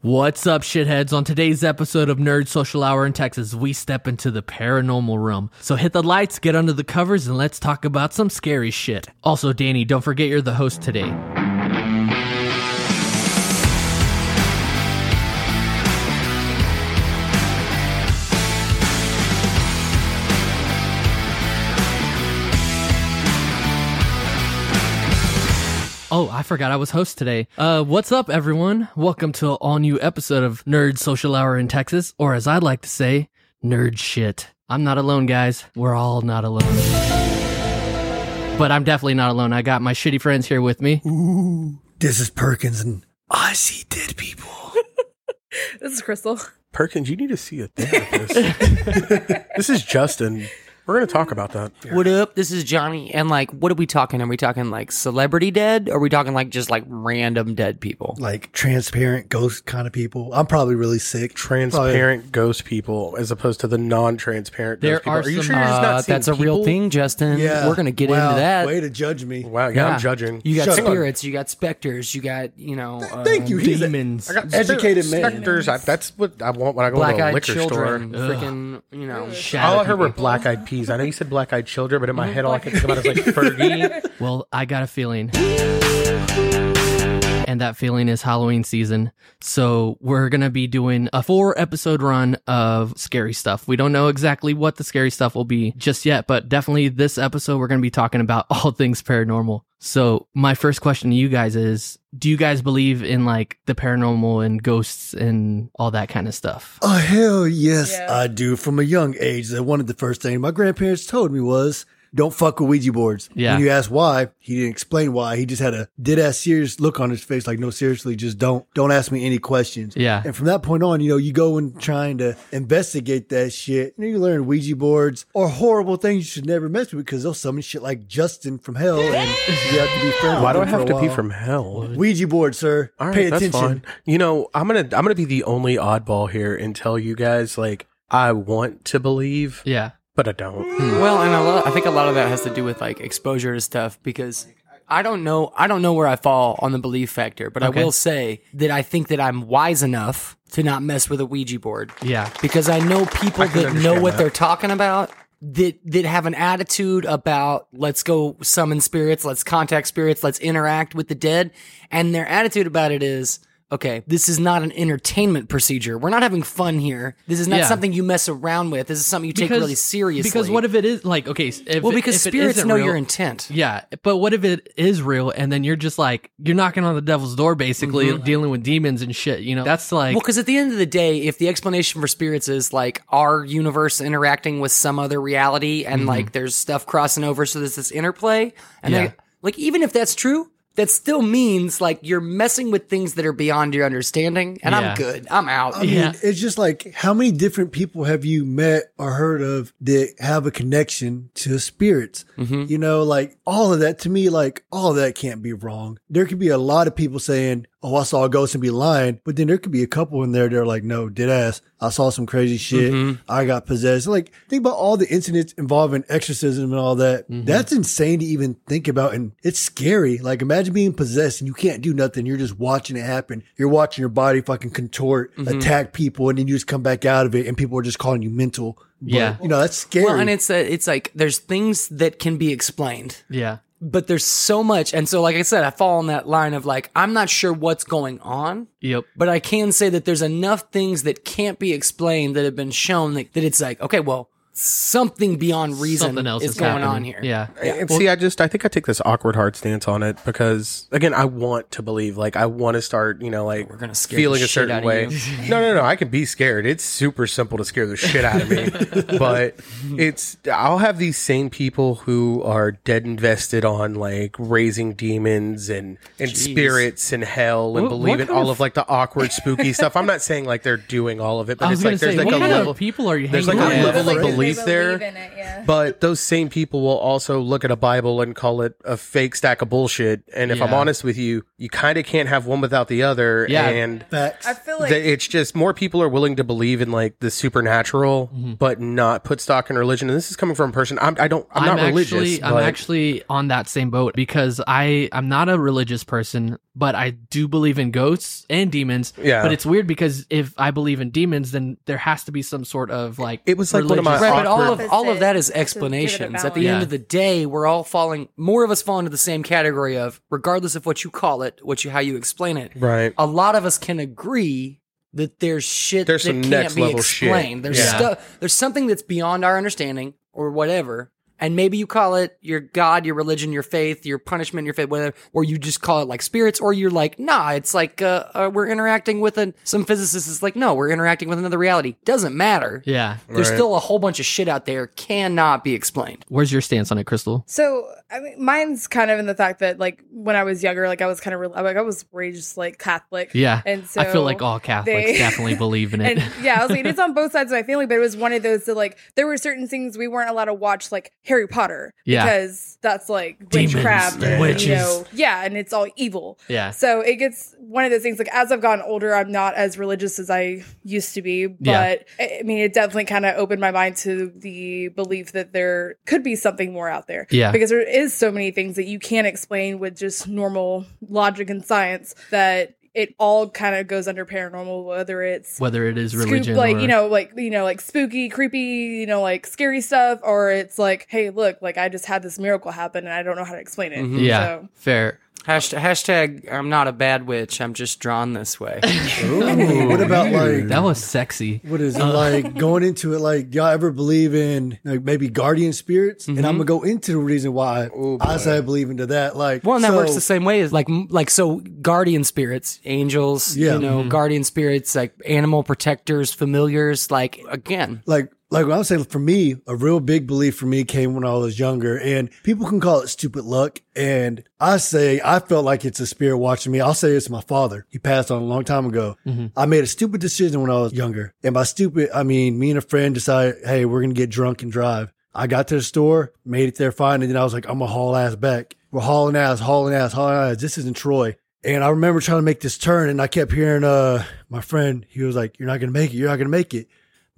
What's up, shitheads? On today's episode of Nerd Social Hour in Texas, we step into the paranormal realm. So hit the lights, get under the covers, and let's talk about some scary shit. Also, Danny, don't forget you're the host today. Oh, I forgot I was host today. Uh, what's up, everyone? Welcome to an all new episode of Nerd Social Hour in Texas, or as I'd like to say, nerd shit. I'm not alone, guys. We're all not alone. But I'm definitely not alone. I got my shitty friends here with me. This is Perkins, and I see dead people. This is Crystal. Perkins, you need to see a therapist. this is Justin. We're going to talk about that. What up? This is Johnny. And like, what are we talking? Are we talking like celebrity dead? Or are we talking like just like random dead people? Like transparent ghost kind of people. I'm probably really sick. Transparent ghost people as opposed to the non-transparent There ghost people. are Are you some- sure you're just Uh, not seeing that's a real people? thing, Justin. Yeah, We're gonna get Wow, into that. Way to judge me. Wow, yeah, I'm judging. You got Shut up. spirits. You got specters. You got you know. Uh, Thank you. He's a- Demons. I got Educated spir- man. Specters. I, that's what I want when I go to a Black-eyed liquor children. store. Freaking, you know. Shadow All I heard were people. black-eyed peas. I know you said black-eyed children, but in my head, all I can think about is like Fergie. Well, I got a feeling. And that feeling is Halloween season. So we're going to be doing a four episode run of scary stuff. We don't know exactly what the scary stuff will be just yet, but definitely this episode, we're going to be talking about all things paranormal. So my first question to you guys is, do you guys believe in like the paranormal and ghosts and all that kind of stuff? Oh hell yes, Yeah. I do. From a young age, that one of the first things my grandparents told me was, "Don't fuck with Ouija boards." Yeah. When you ask why, he didn't explain why. He just had a dead ass serious look on his face, like, "No, seriously, just don't don't ask me any questions." Yeah. And from that point on, you know, you go and trying to investigate that shit. And you learn Ouija boards are horrible things you should never mess with because they'll summon shit like Justin from hell, and you have to be friends. Why with do I have to be from hell? Ouija board, sir? All right, Pay that's attention. fine. You know, I'm gonna I'm gonna be the only oddball here and tell you guys like I want to believe, Yeah. But I don't. Hmm. Well, and a lot, I think a lot of that has to do with like exposure to stuff because I don't know. I don't know where I fall on the belief factor, but Okay. I will say that I think that I'm wise enough to not mess with a Ouija board. Yeah. because I know people that know understand what that. they're talking about that that have an attitude about let's go summon spirits, let's contact spirits, let's interact with the dead, and their attitude about it is okay, this is not an entertainment procedure. We're not having fun here. This is not Yeah. something you mess around with. This is something you take really seriously. Because what if it is like, okay, if, well, because it spirits know real- your intent. Yeah, but what if it is real and then you're just like you're knocking on the devil's door basically mm-hmm. dealing with demons and shit, you know? That's like Well, because at the end of the day, if the explanation for spirits is like our universe interacting with some other reality and mm-hmm. like there's stuff crossing over, so there's this interplay, and Yeah. they, like even if that's true, that still means like you're messing with things that are beyond your understanding, and Yeah. I'm good. I'm out. I mean, it's just like how many different people have you met or heard of that have a connection to spirits? Mm-hmm. You know, like all of that to me, like all of that can't be wrong. There could be a lot of people saying, "Oh, I saw a ghost," and be lying, but then there could be a couple in there that are like, "No, dead ass, I saw some crazy shit. Mm-hmm. I got possessed." Like think about all the incidents involving exorcism and all that. Mm-hmm. That's insane to even think about, and it's scary. Like imagine being possessed and you can't do nothing. You're just watching it happen. You're watching your body fucking contort, Mm-hmm. attack people, and then you just come back out of it, and people are just calling you mental. But, Yeah. you know that's scary. Well, and it's uh, it's like there's things that can be explained. yeah. But there's so much, and so like I said, I fall on that line of like I'm not sure what's going on, Yep. but I can say that there's enough things that can't be explained that have been shown that, that it's like, okay, well, something beyond reason Something else is is going happening. on here. Yeah. Uh, and see, I just I think I take this awkward hard stance on it because again, I want to believe. Like I want to start, you know, like We're gonna scare feeling the a shit certain out of way. you. no, no, no. I can be scared. It's super simple to scare the shit out of me. but it's I'll have these same people who are dead invested on like raising demons and and spirits and hell and What- believe what in kind all of- of like the awkward spooky stuff. I'm not saying like they're doing all of it, but I was it's gonna like there's say, like what a kind level of people are you there's hanging like a out level of Like, they belief believe there. in it, yeah. But those same people will also look at a Bible and call it a fake stack of bullshit. And if I'm honest with you, you kind of can't have one without the other. Yeah. And Facts. I feel like it's just more people are willing to believe in like the supernatural, Mm-hmm. but not put stock in religion. And this is coming from a person I'm, I don't. I'm, not religious. I'm but- actually on that same boat because I I'm not a religious person, but I do believe in ghosts and demons. Yeah. But it's weird because if I believe in demons, then there has to be some sort of like It was like one of my religious- Right, but all of all of that is to give it a explanations. At the balance. end of the day, we're all falling. More of us fall into the same category of, regardless of what you call it, what you how you explain it. Right. A lot of us can agree that there's shit There's that some can't next be level shit. explained. There's Yeah. stuff. There's something that's beyond our understanding or whatever. And maybe you call it your God, your religion, your faith, your punishment, your faith, whatever, or you just call it like spirits, or you're like, nah, it's like uh, uh, we're interacting with a. Some physicists is like, no, we're interacting with another reality. Doesn't matter. Yeah. There's Right. still a whole bunch of shit out there cannot be explained. Where's your stance on it, Crystal? So I mean, mine's kind of in the fact that like when I was younger, like I was kind of re- like I was raised like Catholic. Yeah. and so I feel like all Catholics they- definitely believe in it. And yeah, I was like, it's on both sides of my family, but it was one of those that like there were certain things we weren't allowed to watch, like Harry Potter, Yeah. because that's like witchcraft, and witches. you know, yeah, and it's all evil. yeah. So it gets one of those things. Like as I've gotten older, I'm not as religious as I used to be. But Yeah. I I mean, it definitely kind of opened my mind to the belief that there could be something more out there. Yeah. because there is so many things that you can't explain with just normal logic and science that it all kind of goes under paranormal. Whether it's Whether it is scoop, religion like or you know like you know like spooky creepy you know like scary stuff or it's like hey look like i just had this miracle happen and i don't know how to explain it Mm-hmm. yeah, so fair. Hashtag, hashtag I'm not a bad witch. I'm just drawn this way. Ooh, what about like That was sexy. What is it uh. like going into it? Like, y'all ever believe in like maybe guardian spirits? And I'm gonna mm-hmm. go into the reason why I say I believe into that. Like, Well, and that so- works the same way as like like so guardian spirits, angels, Yeah. you know, mm-hmm. guardian spirits, like animal protectors, familiars. Like again, like like what I'm saying for me, a real big belief for me came when I was younger, and people can call it stupid luck. And I say I felt like it's a spirit watching me. I'll say it's my father. He passed on a long time ago. I made a stupid decision when I was younger, and by stupid I mean me and a friend decided, hey, we're gonna get drunk and drive. I got to the store, made it there fine, and then I was like, I'm gonna haul ass back. We're hauling ass, hauling ass, hauling ass. This isn't Troy. And I remember trying to make this turn, and I kept hearing uh my friend. He was like, "You're not gonna make it. You're not gonna make it."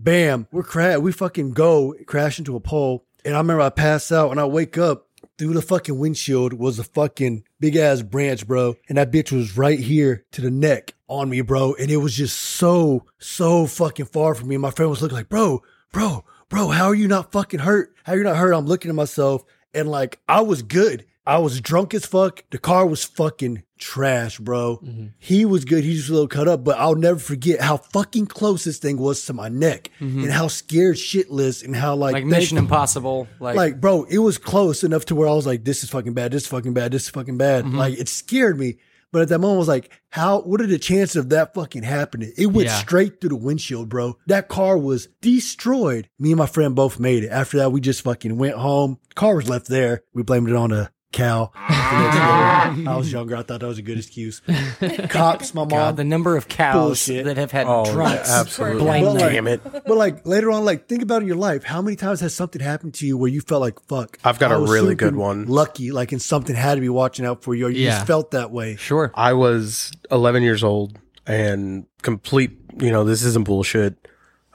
Bam, we're crash. We fucking go crash into a pole. And I remember I passed out, and I wake up through the fucking windshield was a fucking big ass branch, bro. And that bitch was right here to the neck on me, bro. And it was just so so fucking far from me. And my friend was looking like, bro, bro, bro, how are you not fucking hurt? How are you not hurt? I'm looking at myself, and like I was good. I was drunk as fuck. The car was fucking trash, bro. He was good. He just a little cut up, but I'll never forget how fucking close this thing was to my neck and how scared shitless and how like like Mission thankful- Impossible. Like, like, bro, it was close enough to where I was like, this is fucking bad. This is fucking bad. This is fucking bad. Mm-hmm. Like, it scared me. But at that moment, I was like, how, what are the chances of that fucking happening? It went Yeah. straight through the windshield, bro. That car was destroyed. Me and my friend both made it. After that, we just fucking went home. Car was left there. We blamed it on a cow. The ah. next day, I was younger. I thought that was a good excuse. Cops, my mom. God, the number of cows Bullshit. that have had Oh, drunks. absolutely. blame But, like, Damn it. But like later on, like think about in your life. How many times has something happened to you where you felt like fuck? I've got I a was really good one. Lucky, like and something had to be watching out for you, or you Yeah. just felt that way. Sure. I was 11 years old and complete, you know, this isn't bullshit.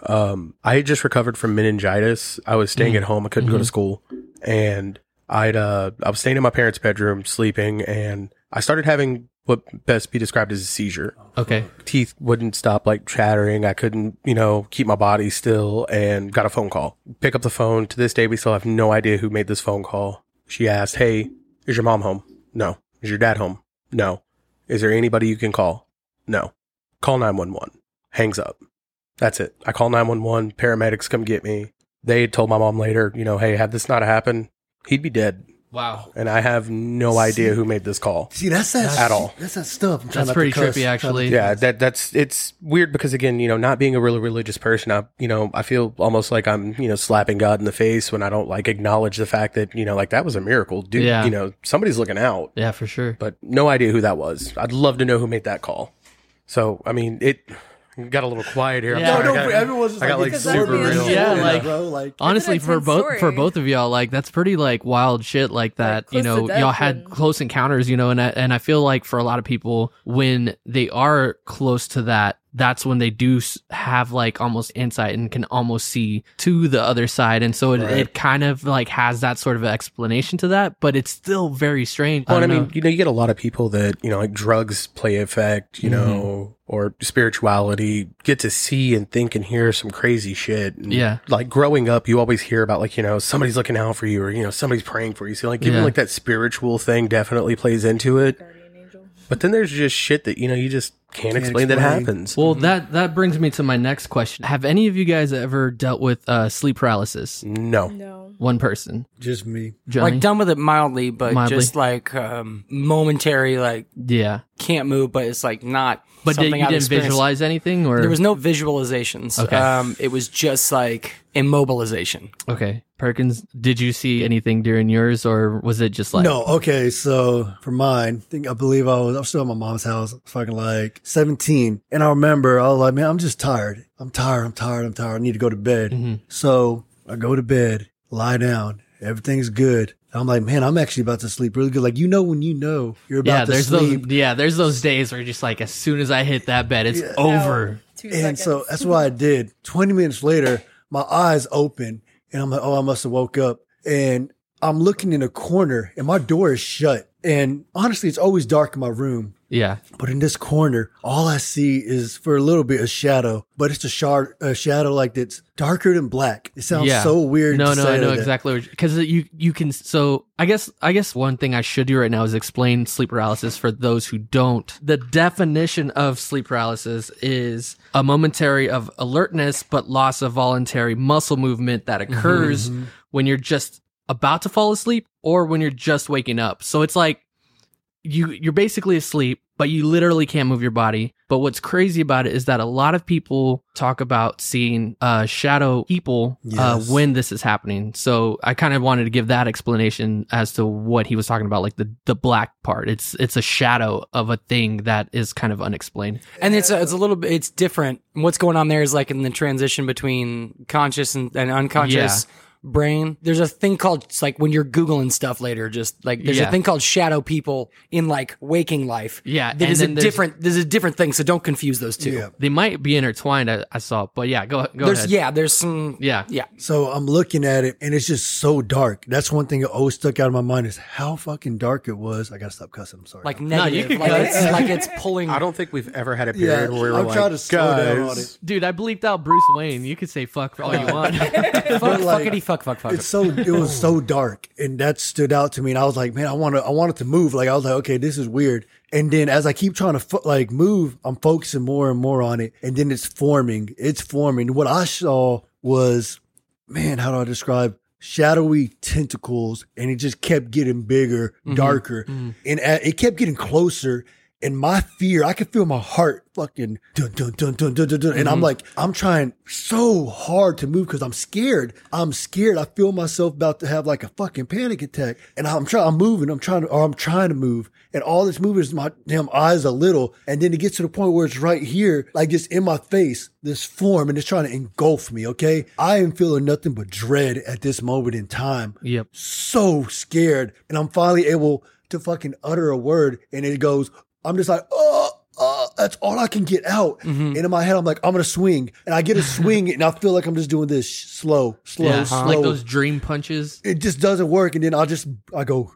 Um, I had just recovered from meningitis. I was staying mm. at home. I couldn't go to mm-hmm. school and I'd, uh, I was staying in my parents' bedroom sleeping and I started having what best be described as a seizure. Okay. Teeth wouldn't stop like chattering. I couldn't, you know, keep my body still and got a phone call. Pick up the phone. To this day, we still have no idea who made this phone call. She asked, Hey, is your mom home? No. Is your dad home? No. Is there anybody you can call? No. Call 911. Hangs up. That's it. I call 911. Paramedics come get me. They told my mom later, you know, hey, had this not happened, he'd be dead. Wow. And I have no idea who made this call. See, that's that At all. That's that stuff. I'm trying That's not to pretty cuss. trippy, actually. to- Yeah, that that's it's weird because again, you know, not being a really religious person, I you know, I feel almost like I'm, you know, slapping God in the face when I don't like acknowledge the fact that, you know, like that was a miracle. Dude, Yeah. you know, somebody's looking out. Yeah, for sure. But no idea who that was. I'd love to know who made that call. So, I mean, it got a little quiet here. Yeah. No, sorry. no, I got, everyone's just I got like it's super that'd real. a Yeah, Yeah, like bro, like honestly, for both intense for both of y'all, like that's pretty like wild shit. Like that, you know, y'all had and- close encounters, you know, and I, and I feel like for a lot of people, when they are close to that, that's when they do have like almost insight and can almost see to the other side. And so it, Right. it kind of like has that sort of explanation to that, but it's still very strange. Well, I, don't mean, know. you know, you get a lot of people that, you know, like drugs play effect, you Mm-hmm. know, or spirituality, get to see and think and hear some crazy shit. And, Yeah. Like growing up, you always hear about like, you know, somebody's looking out for you or, you know, somebody's praying for you. So like even Yeah. like that spiritual thing definitely plays into it. But then there's just shit that, you know, you just can't, explain, that happens. Well, that that brings me to my next question. Have any of you guys ever dealt with uh, sleep paralysis? no. No. One person, Just me. Johnny. Like done with it mildly, but Mildly. just like um, momentary, like yeah, can't move, but it's like not. but did, you I've didn't experienced. visualize anything, or There was no visualizations. Okay. Um, it was just like immobilization. okay. Perkins, did you see anything during yours, or was it just like no, okay. So for mine, I think I believe I was I was still at my mom's house, fucking like 17. And I remember I was like, man, I'm just tired. I'm tired. I'm tired. I'm tired. I need to go to bed. Mhm. So I go to bed, lie down. Everything's good. I'm like, man, I'm actually about to sleep really good. Like, you know, when you know you're about Yeah, to there's sleep. those. Yeah, there's those days where just like, as soon as I hit that bed, it's over. Two And seconds. so that's what I did. 20 minutes later, my eyes open and I'm like, oh, I must have woke up. And I'm looking in a corner and my door is shut. And honestly, it's always dark in my room. Yeah, But in this corner, all I see is for a little bit a shadow, but it's a, shard, a shadow like that's darker than black. It sounds yeah. so weird. No, no, I know exactly because you you can. So I guess I guess one thing I should do right now is explain sleep paralysis for those who don't. The definition of sleep paralysis is a momentary of alertness but loss of voluntary muscle movement that mm-hmm, occurs mm-hmm. when you're just about to fall asleep or when you're just waking up. So it's like you you're basically asleep but you literally can't move your body. But what's crazy about it is that a lot of people talk about seeing uh shadow people uh when this is happening. So i kind of wanted to give that explanation as to what he was talking about like the the black part. It's it's a shadow of a thing that is kind of unexplained. And it's a, it's a little bit it's different. What's going on there is like in the transition between conscious and, and unconscious brain. There's a thing called it's like when you're googling stuff later. Just like there's Yeah. a thing called shadow people in like waking life. Yeah, that and is a then there's- different. There's a different thing. So don't confuse those two. Yeah. they might be intertwined i, I saw but yeah go go There's ahead yeah. There's some yeah yeah. So I'm looking at it and it's just so dark. That's one thing that always stuck out of my mind is how fucking dark it was. I gotta stop cussing. I'm sorry. Like you negative. can like, it's, like it's pulling. I don't think we've ever had a yeah, period where we were I'm like, trying to slow down on guys, it. dude i bleeped out bruce wayne you could say fuck all you want fuck, like- fuckity fuck fuck fuck. It's so it was so dark, and that stood out to me. And I was like, man, I want to, I wanted to move. Like I was like, okay, this is weird. And then as I keep trying to fo- like move, I'm focusing more and more on it, and then it's forming. It's forming. What I saw was, man, how do I describe? Shadowy tentacles, and it just kept getting bigger, mm-hmm. darker, mm-hmm. and uh, it kept getting closer. And my fear, I could feel my heart fucking dun dun dun dun dun dun, dun. and I'm mm-hmm. like, I'm trying so hard to move because I'm scared. I'm scared. I feel myself about to have like a fucking panic attack, and I'm trying. I'm moving. I'm trying to, or I'm trying to move, and all this moving is my damn eyes a little, and then it gets to the point where it's right here, like just in my face, this form, and it's trying to engulf me. Okay, I am feeling nothing but dread at this moment in time yep so scared. And I'm finally able to fucking utter a word. And it goes, I'm just like, oh, uh, that's all I can get out. And in my head, I'm like, I'm going to swing. And I get a swing and I feel like I'm just doing this slow, slow, yeah slow. like those dream punches it just doesn't work. And then I'll just, I go,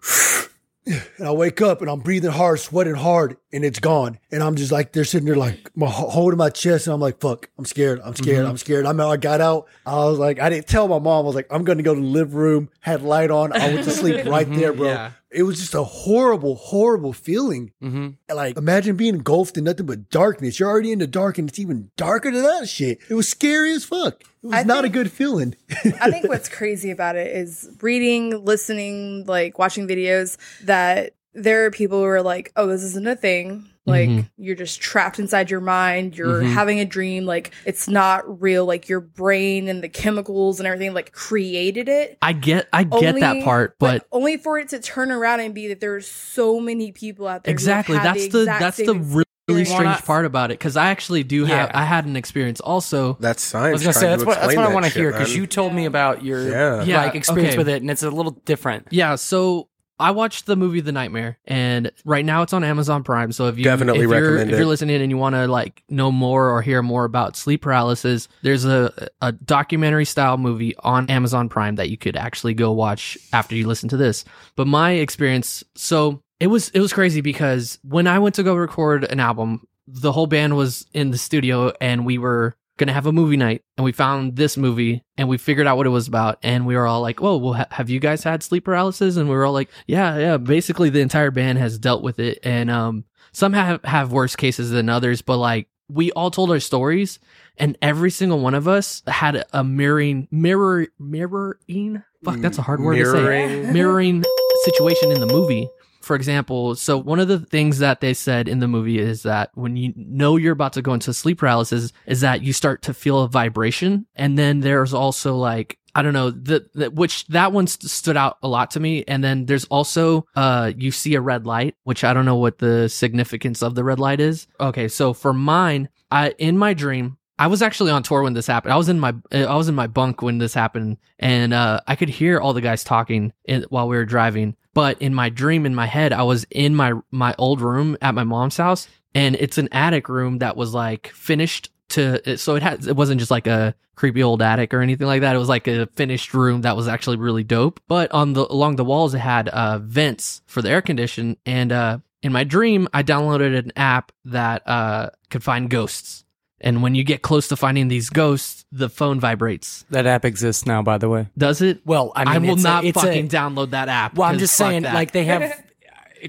and I wake up and I'm breathing hard, sweating hard, and it's gone. And I'm just like, they're sitting there like my, holding my chest, and I'm like, fuck, I'm scared, I'm scared, I'm scared. I mean, I got out. I was like, I didn't tell my mom. I was like, I'm going to go to the living room, had light on. I went to sleep right there, bro. Yeah. It was just a horrible, horrible feeling. Mm-hmm. Like, imagine being engulfed in nothing but darkness. You're already in the dark, and it's even darker than that shit. It was scary as fuck. It was I not a good feeling. I think what's crazy about it is reading, listening, like watching videos that there are people who are like, oh, this isn't a thing. Like Mhm. you're just trapped inside your mind. You're Mhm. having a dream. Like it's not real. Like your brain and the chemicals and everything like created it. i get i get that part but only for it to turn around and be that there's so many people out there. exactly that's the, exact that's the really, really experience. strange part about it because i actually do have i had an experience also that's I science. was gonna trying say that's to what that's what I want to hear because you told me about your Yeah. Yeah, like experience okay. with it, and it's a little different. yeah so I watched the movie The Nightmare, and right now it's on Amazon Prime. So if you Definitely if you're, recommend if you're listening and you want to like know more or hear more about sleep paralysis, there's a a documentary style movie on Amazon Prime that you could actually go watch after you listen to this. But my experience, so it was it was crazy because when I went to go record an album, the whole band was in the studio and we were gonna have a movie night and we found this movie and we figured out what it was about and we were all like whoa well ha- have you guys had sleep paralysis and we were all like yeah yeah basically the entire band has dealt with it and um some have have worse cases than others but like we all told our stories and every single one of us had a mirroring mirror mirroring fuck that's a hard word to say Mirroring. mirroring situation in the movie. For example, so one of the things that they said in the movie is that when you know you're about to go into sleep paralysis, is that you start to feel a vibration. And then there's also like, I don't know, the, the which that one st- stood out a lot to me. And then there's also, uh, you see a red light, which I don't know what the significance of the red light is. Okay. So for mine, I, in my dream, I was actually on tour when this happened. I was in my I was in my bunk when this happened, and uh, I could hear all the guys talking in, while we were driving. But in my dream, in my head, I was in my my old room at my mom's house, and it's an attic room that was like finished to. So it had it wasn't just like a creepy old attic or anything like that. It was like a finished room that was actually really dope. But on the along the walls, it had uh, vents for the air condition, and uh, in my dream, I downloaded an app that uh, could find ghosts. And when you get close to finding these ghosts, the phone vibrates. That app exists now, by the way. Does it? Well, I mean, I, will it's a- not it's a- fucking download that app. Well, I'm just saying, that. like they have.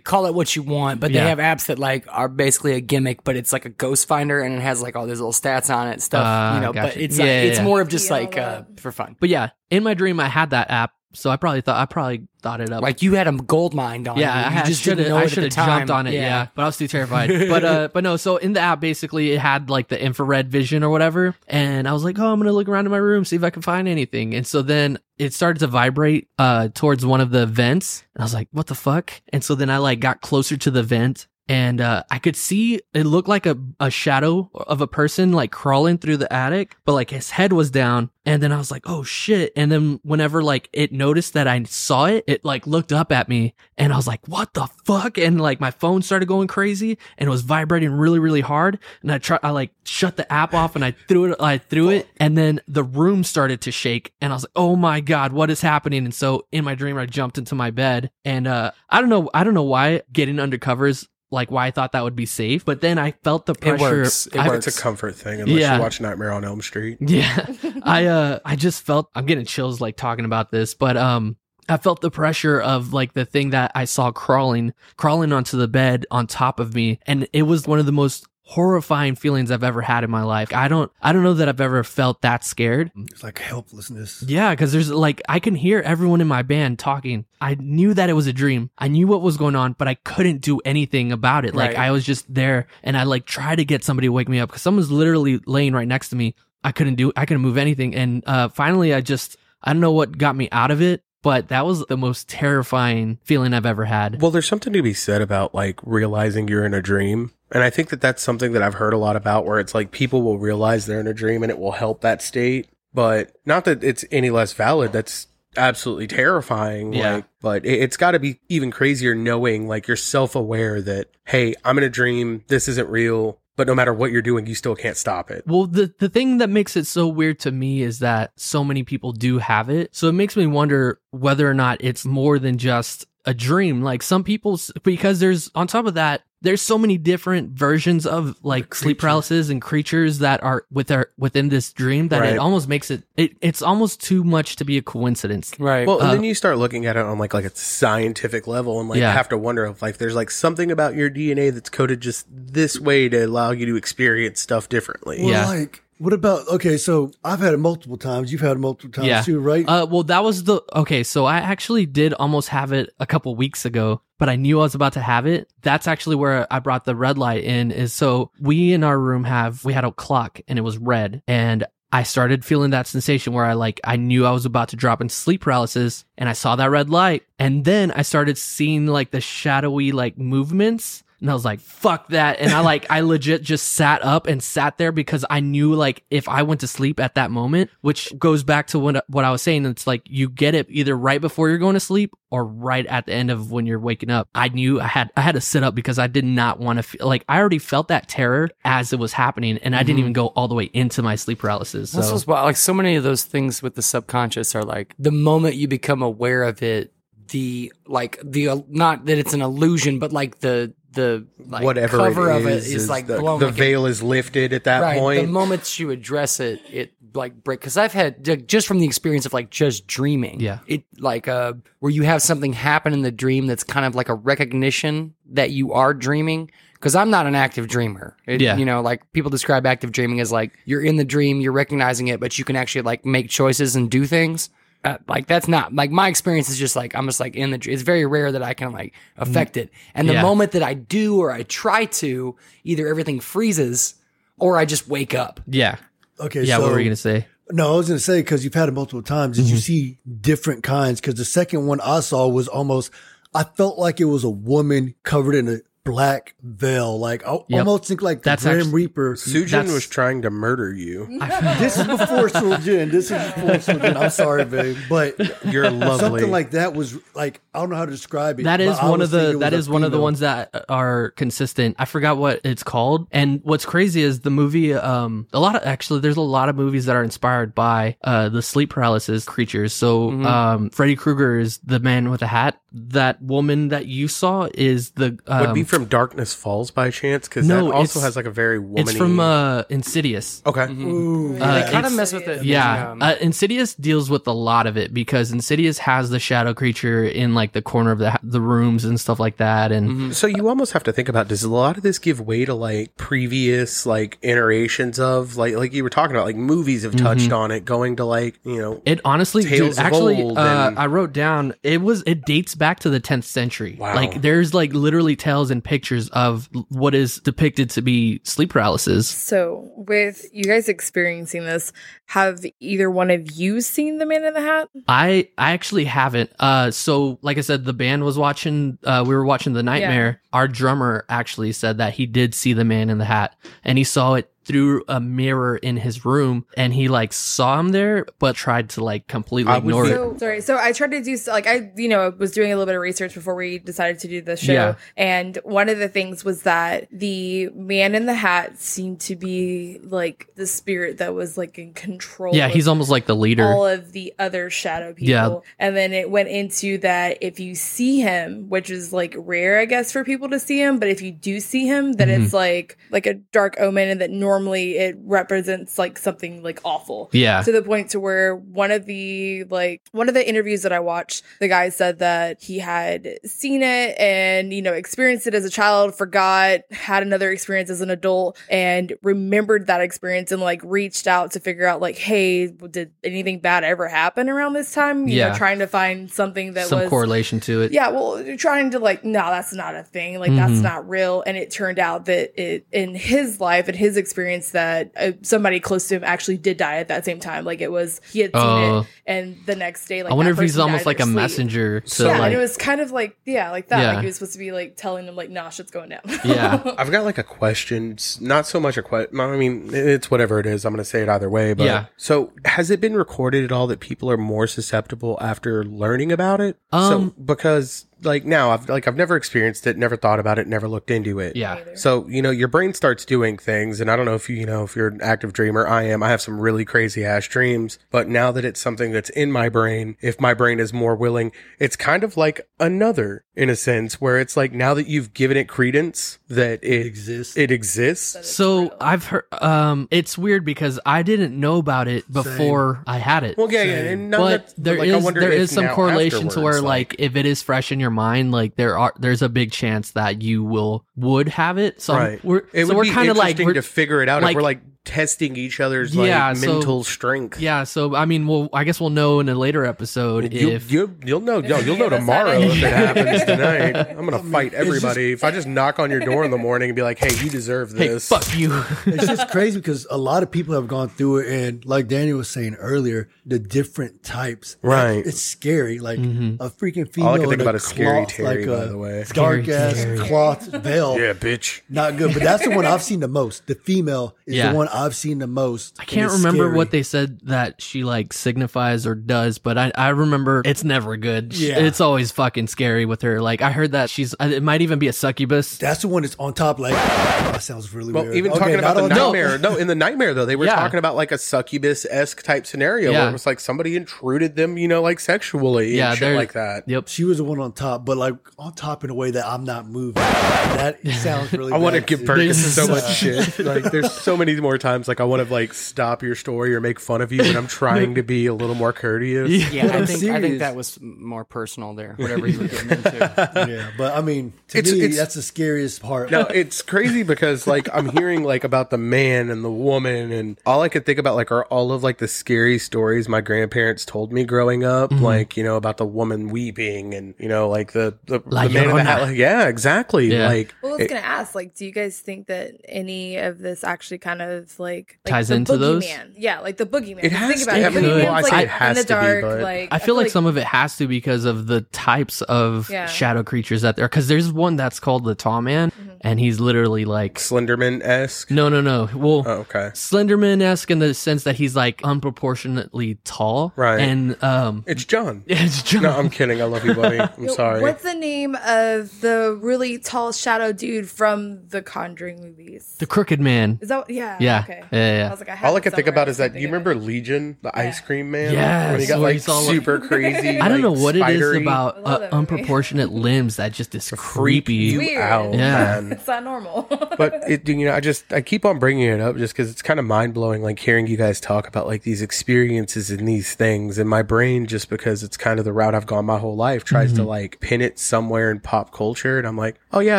Call it what you want, but Yeah. they have apps that like are basically a gimmick, but it's like a ghost finder and it has like all these little stats on it, stuff, Ah, you know. But it's Yeah, like, yeah, it's yeah. more of just Yeah, like uh, for fun. But yeah, in my dream, I had that app, so I probably thought I probably thought it up. Like you had a gold mine on. yeah, you. I just should have know I should have jumped on it. Yeah. but I was too terrified. but uh, but no. So in the app, basically, it had like the infrared vision or whatever, and I was like, oh, I'm gonna look around in my room, see if I can find anything. And so then it started to vibrate uh towards one of the vents, and I was like, what the fuck? And so then I like got closer to the vent. And uh, I could see it looked like a, a shadow of a person like crawling through the attic, but like his head was down. And then I was like, oh shit. And then whenever like it noticed that I saw it, it like looked up at me and I was like, what the fuck? And like my phone started going crazy and it was vibrating really, really hard. And I tried, I like shut the app off and I threw it, I threw it. And then the room started to shake and I was like, oh my God, what is happening? And so in my dream, I jumped into my bed and, uh, I don't know, I don't know why getting under covers like why I thought that would be safe, but then I felt the pressure. It works. It I- works. It's a comfort thing unless Yeah. you watch Nightmare on Elm Street. yeah. I uh I just felt I'm getting chills like talking about this, but um I felt the pressure of like the thing that I saw crawling crawling onto the bed on top of me and it was one of the most horrifying feelings I've ever had in my life. I don't I don't know that I've ever felt that scared. It's like helplessness. Yeah, because there's like I can hear everyone in my band talking. I knew that it was a dream. I knew what was going on, but I couldn't do anything about it. Like Right. I was just there, and I like tried to get somebody to wake me up because someone's literally laying right next to me. I couldn't do. I couldn't move anything, and uh, finally, I just I don't know what got me out of it, but that was the most terrifying feeling I've ever had. Well, there's something to be said about like realizing you're in a dream. And I think that that's something that I've heard a lot about where it's like people will realize they're in a dream and it will help that state. But not that it's any less valid. That's absolutely terrifying. Yeah. Like, but it, it's got to be even crazier knowing like you're self aware that, hey, I'm in a dream. This isn't real. But no matter what you're doing, you still can't stop it. Well, the the thing that makes it so weird to me is that so many people do have it. So it makes me wonder whether or not it's more than just a dream. Like some people, because there's on top of that, there's so many different versions of like sleep paralysis and creatures that are with our within this dream that Right. it almost makes it, it it's almost too much to be a coincidence. Right. Well, and Uh, then you start looking at it on like like a scientific level, and like Yeah. have to wonder if like there's like something about your DNA that's coded just this way to allow you to experience stuff differently. Well, Yeah. like, what about, okay, so I've had it multiple times. You've had it multiple times Yeah. too, right? Uh, well, that was the okay. So I actually did almost have it a couple weeks ago, but I knew I was about to have it. That's actually where I brought the red light in. Is so we in our room have we had a clock and it was red, and I started feeling that sensation where I like I knew I was about to drop into sleep paralysis, and I saw that red light, and then I started seeing like the shadowy like movements. And I was like, fuck that. And I like, I legit just sat up and sat there because I knew like if I went to sleep at that moment, which goes back to what, what I was saying, it's like you get it either right before you're going to sleep or right at the end of when you're waking up. I knew I had, I had to sit up because I did not want to feel like I already felt that terror as it was happening and I didn't even go all the way into my sleep paralysis. This So was wild. Like so many of those things with the subconscious are like the moment you become aware of it, the like the uh, not that it's an illusion, but like the the like Whatever cover it of it is, is, like the, blown. the like veil is lifted at that right. The point. moment you address it, it like break. Because I've had just from the experience of like just dreaming. Yeah. It like uh where you have something happen in the dream that's kind of like a recognition that you are dreaming. Because I'm not an active dreamer. It- Yeah. You know, like people describe active dreaming as like you're in the dream, you're recognizing it, but you can actually like make choices and do things. Uh, like that's not like my experience is just like I'm just like in the. It's very rare that I can like affect it. And the Yeah. moment that I do or I try to, either everything freezes or I just wake up. yeah. Okay, Yeah. so what were you going to say? No, I was going to say because you've had it multiple times. Did you Mm-hmm. see different kinds? Because the second one I saw was almost. I felt like it was a woman covered in a black veil. Like I Yep. almost think like That's Grim actually- Reaper. Sujin That's- was trying to murder you. this is before Sujin. This is before Sujin. I'm sorry, babe, but You're lovely. something like that was like I don't know how to describe it. That but is I one of the it that was a is one of the ones that are consistent. I forgot what it's called. And what's crazy is the movie um a lot of actually there's a lot of movies that are inspired by uh the sleep paralysis creatures. So Mm-hmm. um Freddy Krueger is the man with a hat. That woman that you saw is the um, Would be from Darkness Falls by chance because No, that also has like a very woman. it's from uh Insidious. okay. Ooh, Uh, they kind of mess with it. Yeah, Um, uh, Insidious deals with a lot of it because Insidious has the shadow creature in like the corner of the the rooms and stuff like that, and Mm-hmm. So you almost have to think about does a lot of this give way to like previous like iterations of like like you were talking about like movies have touched Mm-hmm. on it going to like you know It honestly, Tales dude, of actually, old uh, and- I wrote down it was it dates back to the 10th century. Wow. Like there's like literally tales and pictures of what is depicted to be sleep paralysis. So, with you guys experiencing this, have either one of you seen the Man in the Hat? I I actually haven't. Uh, so like I said, the band was watching. Uh, we were watching the Nightmare. Our drummer actually said that he did see the man in the hat, and he saw it through a mirror in his room, and he like saw him there, but tried to like completely ignore be- it. So sorry. So I tried to do like I you know was doing a little bit of research before we decided to do the show, Yeah. and one of the things was that the man in the hat seemed to be like the spirit that was like in control. Yeah, he's almost like the leader. all of the other shadow people. Yeah. And then it went into that if you see him, which is like rare, I guess, for people to see him, but if you do see him, then Mm-hmm. it's like like a dark omen and that normally it represents like something like awful. Yeah. To the point to where one of the like one of the interviews that I watched, the guy said that he had seen it and, you know, experienced it as a child, forgot, had another experience as an adult, and remembered that experience and like reached out to figure out like, hey, did anything bad ever happen around this time? You Yeah. know, trying to find something that was Some was correlation to it. yeah, well, you're trying to like, no, that's not a thing. Like, that's Mhm. not real. And it turned out that it, in his life and his experience, that uh, somebody close to him actually did die at that same time. Like, it was, he had seen Oh. it, and the next day, like, I wonder if he's almost like a sleep. messenger to So, yeah, like and it was kind of like, yeah, like that. Yeah. Like, he was supposed to be like telling him, like, nah, shit's going down. Yeah. I've got like a question. It's not so much a question. I mean, it's whatever it is. I'm going to say it either way. But Yeah. So has it been recorded at all that people are more susceptible after learning about it? Um, so because like now I've like I've never experienced it, never thought about it, never looked into it. yeah. So, you know, your brain starts doing things, and I don't know if you, you know, if you're an active dreamer, I am. I have some really crazy ass dreams, but now that it's something that's in my brain, if my brain is more willing, it's kind of like another in a sense where it's like now that you've given it credence that it, exists. it exists. So I've heard um it's weird because I didn't know about it before I had it. Well, yeah, yeah, and none but that- there like, is wonder there if is some correlation to afterwards, where like, if it is fresh in your mind, like there are there's a big chance that you will would have it. So right, we're it so we're kind of like we're, to figure it out like- if we're like testing each other's Yeah, like so- mental strength. Yeah, so I mean, well, I guess we'll know in a later episode You, if you, you'll know. No, you'll know tomorrow not it. if it happens tonight. I'm gonna fight everybody. if I just knock on your door in the morning and be like, "Hey, you deserve hey, this." fuck you. it's just crazy because a lot of people have gone through it, and like Daniel was saying earlier, the different types. Right. It's scary. Like Mm-hmm. a freaking female. All I can think in a about is Scary cloth, Terry, like by a the way. Dark ass cloth veil. Yeah, bitch. Not good, but that's the one I've seen the most. The female is Yeah. the one I've seen the most. I can't remember what they said that she like signifies or does, but I, I remember it's never good. Yeah. It's always fucking scary with her. Like I heard that she's, uh, it might even be a succubus. That's the one that's on top. Like that sounds really Well, weird. even Okay, talking about the nightmare. No. in the nightmare though, they were Yeah. talking about like a succubus esque type scenario where Yeah. it was like somebody intruded them, you know, like sexually, Yeah, and shit like that. Yep. She was the one on top, but like on top in a way that I'm not moving. That sounds really. I want to give. Perkins so much shit. Like, there's so many more times like I want to like stop your story or make fun of you, but I'm trying to be a little more courteous. Yeah, But I I'm think I think that was more personal there. Whatever you were getting into. Yeah, but I mean, to It's- me, it's- that's the scariest part. No, it's crazy because like I'm hearing like about the man and the woman, and all I could think about like are all of like the scary stories my grandparents told me growing up, Mm-hmm. like you know about the woman weeping and you know like the the, La the man in the Llorona. hat. Like, yeah, exactly. Yeah. Like Well, I was it- gonna ask, like, do you guys think that any of this actually kind of like, like Ties the into those? boogeyman? Yeah, like the boogeyman. It 'Cause has think about it. it could. Boogeyman's, Well, I like say it in has the to be, dark. but- like I feel like some of it has to because of the types of Yeah. shadow creatures that there. Because there's one that's called the Tall Man, Mm-hmm. and he's literally like, Slenderman esque. no, no, no. Well, Oh, okay. Slenderman esque in the sense that he's like unproportionately tall, Right. And um, It's John. it's John. No, I'm kidding. I love you, buddy. I'm sorry. What's the name of the really tall shadow dude from the Conjuring movies? the Crooked Man. Is that yeah? Yeah. Okay. Yeah, yeah. I was like, I all I it can think about is that you remember it. Legion, the ice cream man? Yeah. when he got where like he's all, like- super crazy. I don't know like, what it is spidery. about I love uh, that movie. unproportionate limbs that just is freak creepy. you Weird. out, Yeah. man. It's not normal. but it, you know, I just I keep on bringing it up just because it's kind of mind blowing, like hearing you guys talk about like these experiences and these things, and my brain just because it's kind of the route I've gone my whole life tries Mm-hmm. to like pin it somewhere in pop culture, and I'm like, oh yeah,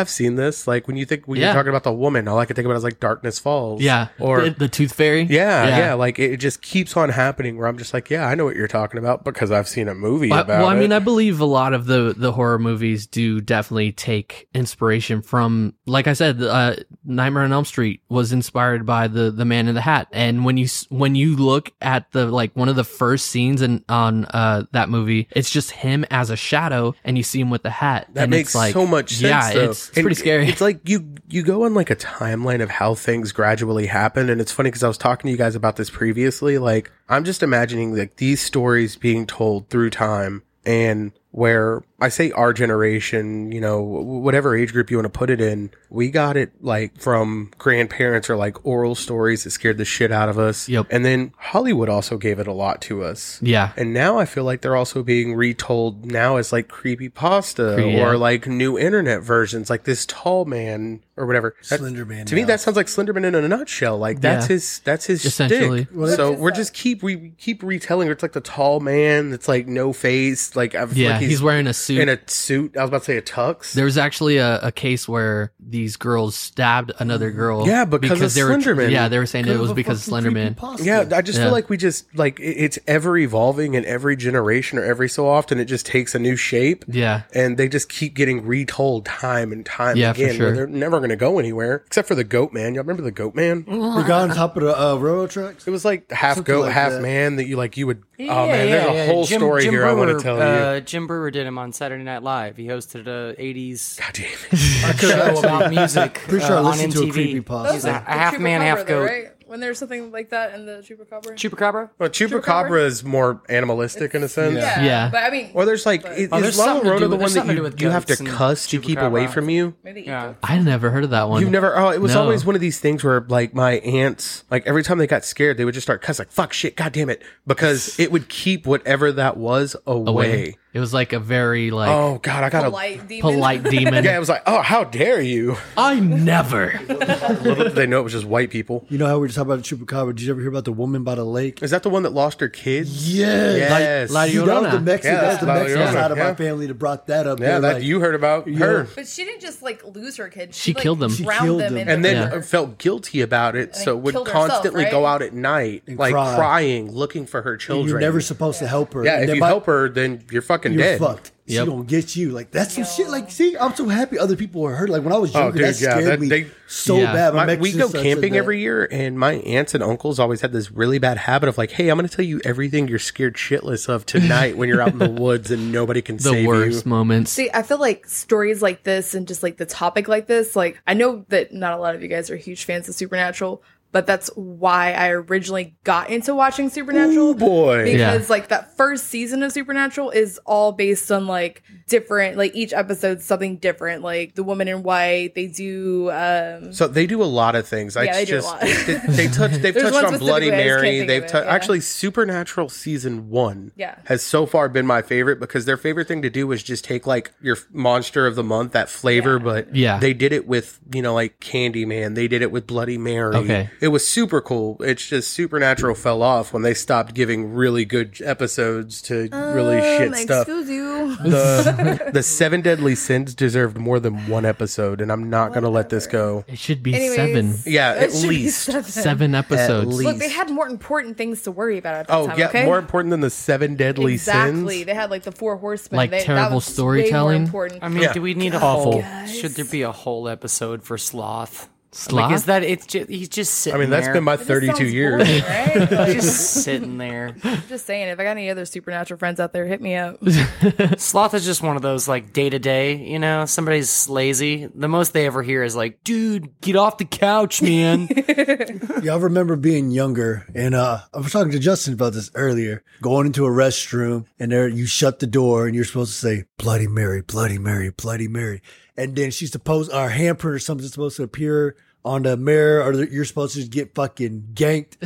I've seen this. Like when you think when Yeah. you're talking about the woman, all I can think about is like Darkness Falls, Yeah, or the, the Tooth Fairy. yeah, yeah, like it, it just keeps on happening where I'm just like, yeah, I know what you're talking about because I've seen a movie But- about well, I it. mean, I believe a lot of the the horror movies do definitely take inspiration from, like I said, uh, Nightmare on Elm Street was inspired by the the Man in the Hat, and when you when you look at the like one of the first scenes in on uh that movie, it's just him as a shadow, and you see him with the hat. That and makes it's like, so much sense. Yeah, it's, it's pretty scary. It's like you you go on like a timeline of how things gradually happen, and it's funny because I was talking to you guys about this previously. Like I'm just imagining like these stories being told through time, and where I say our generation, you know, whatever age group you want to put it in, we got it like from grandparents or like oral stories that scared the shit out of us. Yep. And then Hollywood also gave it a lot to us. yeah, And now I feel like they're also being retold now as like creepy pasta Cre- yeah. or like new internet versions, like this tall man or whatever. That- Slender Man To me, that sounds like Slenderman in a nutshell. Like that's Yeah. his, that's his Essentially. Stick. Well, so we're just keep we keep retelling. It's like the tall man that's like no face. Like I feel yeah. like he's, he's, wearing a suit. In a suit. I was about to say a tux. there was actually a, a case where these girls stabbed another girl. Yeah, because of they were Slenderman. yeah they were saying it was because of Slenderman. creepypasta. Yeah, I just Yeah. feel like we just like it's ever evolving in every generation or every so often it just takes a new shape. Yeah. And they just keep getting retold time and time Yeah, for again. sure. They're never going to go anywhere except for the Goat Man. Y'all remember the Goat Man? the guy on top of the uh, railroad tracks. It was like half Something goat, like half that. man that you like. You would. Yeah, oh man, yeah, there's a yeah. whole Jim- story Jim here I want to tell you. Uh, Jim Breuer did him on Saturday Night Live. He hosted a '80s God damn it. I show about music Pretty sure I uh, on listened to a MTV. creepypasta. He's a, a half man, half Chupacabra, goat. though, right? When there's something like that in the chupacabra. Chupacabra. Well, Chupacabra? Chupacabra is more animalistic in a sense. yeah, Yeah. but I mean, Or there's like, But- is, Oh, is there's La something to Llorona the with- one that you, you have to cuss to keep away from you? maybe eagles. I never heard of that one. You've never. Oh, it was No. always one of these things where like my aunts, like every time they got scared, they would just start cussing like "fuck shit, god damn it," because it would keep whatever that was away. Away. It was like a very like Oh God, I got a Polite demon. polite demon. Yeah, it was like, oh, how dare you? I never. Little did they know it was just white people. You know how we were just talking about the chupacabra? Did you ever hear about the woman by the lake? Is that the one that lost her kids? Yeah. Yes. La- La See, that was the Llorona. Mexican, Yeah, that was the La Mexican Llorona, side of yeah. my family that brought that up. yeah, They're that like, you heard about her. But she didn't just like lose her kids. She like, killed them. She killed them, them. and then river. felt guilty about it, so would killed herself, constantly right? go out at night, And like cry. crying, looking for her children. You're never supposed to help her. yeah, if you help her, then you're fucking you're dead. fucked. She Yep. don't get you. Like that's some shit. Like, see, I'm so happy other people were hurt. Like when I was Oh, younger, dude, that yeah, that- me they- so Yeah. bad. My My, we go camping every year, and my aunts and uncles always had this really bad habit of like, "Hey, I'm going to tell you everything you're scared shitless of tonight when you're out in the woods and nobody can The save worst you." moments. See, I feel like stories like this and just like the topic like this, like I know that not a lot of you guys are huge fans of Supernatural, but that's why I originally got into watching Supernatural. Ooh, boy. Because Yeah. like that first season of Supernatural is all based on like different, like each episode's something different. Like the woman in white, they do um So they do a lot of things. I Yeah, they do a just lot. they, they touch they've touched on Bloody specifically, I just can't Mary. They've of it, yeah. actually Supernatural season 1 Yeah. has so far been my favorite because their favorite thing to do is just take like your monster of the month that flavor but Yeah. they did it with, you know, like Candyman. They did it with Bloody Mary. Okay. It was super cool. It's just Supernatural fell off when they stopped giving really good episodes to really shit um, stuff. Excuse you. The the Seven Deadly Sins deserved more than one episode and I'm not going to let this go. It should be Anyways, seven. Yeah, it at least. seven. Seven episodes. least. Look, they had more important things to worry about at that Oh time. yeah, okay? more important than the seven deadly exactly. sins. Exactly. They had like the four horsemen. Like they, that terrible was way more storytelling? important. I mean, Yeah. do we need a whole? Guys. Should there be a whole episode for sloth? Sloth? Like, is that it's just he's just sitting. There. I mean, that's there. been my It just 32 sounds years. boring, right? Like, just sitting there. I'm just saying, if I got any other supernatural friends out there, hit me up. Sloth is just one of those like day to day. You know, somebody's lazy. The most they ever hear is like, "Dude, get off the couch, man." Yeah, I remember being younger, and uh, I was talking to Justin about this earlier. Going into a restroom, and there you shut the door, and you're supposed to say "Bloody Mary, Bloody Mary, Bloody Mary," and then she's supposed our handprint or something's supposed to appear on the mirror, or you're supposed to just get fucking ganked.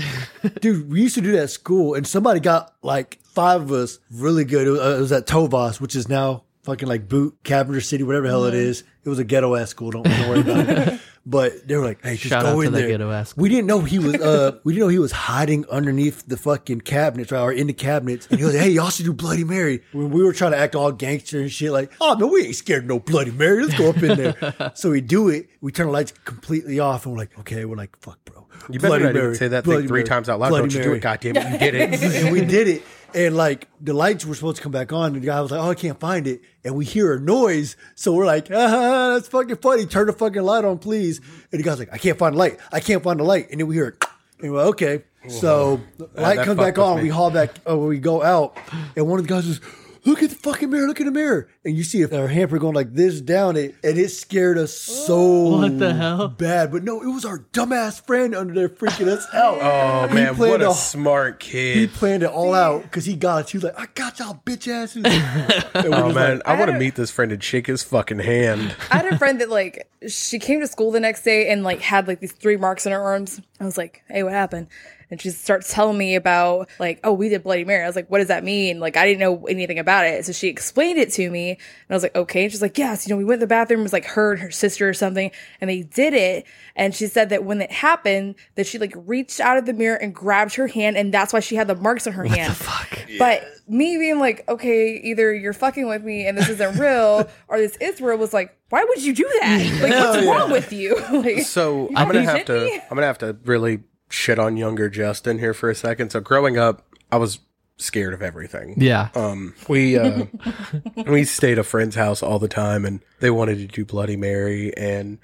Dude, we used to do that at school, and somebody got like five of us really good. It was, uh, it was at Tovas, which is now fucking like Boot Capital City, whatever the hell it is. It was a ghetto ass school. Don't, don't worry about it. But they were like, "Hey, just Shout go out in the there." ghetto-ass. We didn't know he was. Uh, we didn't know he was hiding underneath the fucking cabinets right, or in the cabinets. And he was like, "Hey, y'all should do Bloody Mary." When we were trying to act all gangster and shit, like, "Oh no, we ain't scared of no Bloody Mary. Let's go up in there." so we do it. We turn the lights completely off, and we're like, "Okay." We're like, "Fuck, bro." You better not even say that thing three Mary, times out loud. Bloody Don't you do Mary." it, goddamn it! You did it. and we did it. And like the lights were supposed to come back on, and the guy was like, "Oh, I can't find it." And we hear a noise, so we're like, "Ah, that's fucking funny. Turn the fucking light on, please." And the guy's like, "I can't find the light. I can't find the light." And then we hear, it, and we're like, "Okay." So the light comes back on. me. We haul back. Oh, we go out, and one of the guys was. Look at the fucking mirror! Look at the mirror, and you see if our hamper going like this down it, and it scared us so oh, What the hell? bad. But no, it was our dumbass friend under there freaking us oh, out. Oh He man, planned what a a- smart kid. He planned it all out because he got it. She was like, "I got y'all bitch asses." Oh man, like, I want to meet this friend and shake his fucking hand. I had a friend that like she came to school the next day and like had like these three marks on her arms. I was like, "Hey, what happened?" And she starts telling me about like, "Oh, we did Bloody Mary." I was like, "What does that mean?" Like, I didn't know anything about it. So she explained it to me, and I was like, "Okay." And she's like, "Yes, you know, we went to the bathroom. It was like her and her sister or something, and they did it." And she said that when it happened, that she like reached out of the mirror and grabbed her hand, and that's why she had the marks on her hand. Fuck. But me being like, okay, either you're fucking with me and this isn't real, or this is real, was like, why would you do that? Like, what's wrong with you? like, So you I'm gonna have to me? I'm gonna have to really shit on younger Justin here for a second. So growing up, I was scared of everything. Yeah. Um, we uh, we stayed at a friend's house all the time, and they wanted to do Bloody Mary, and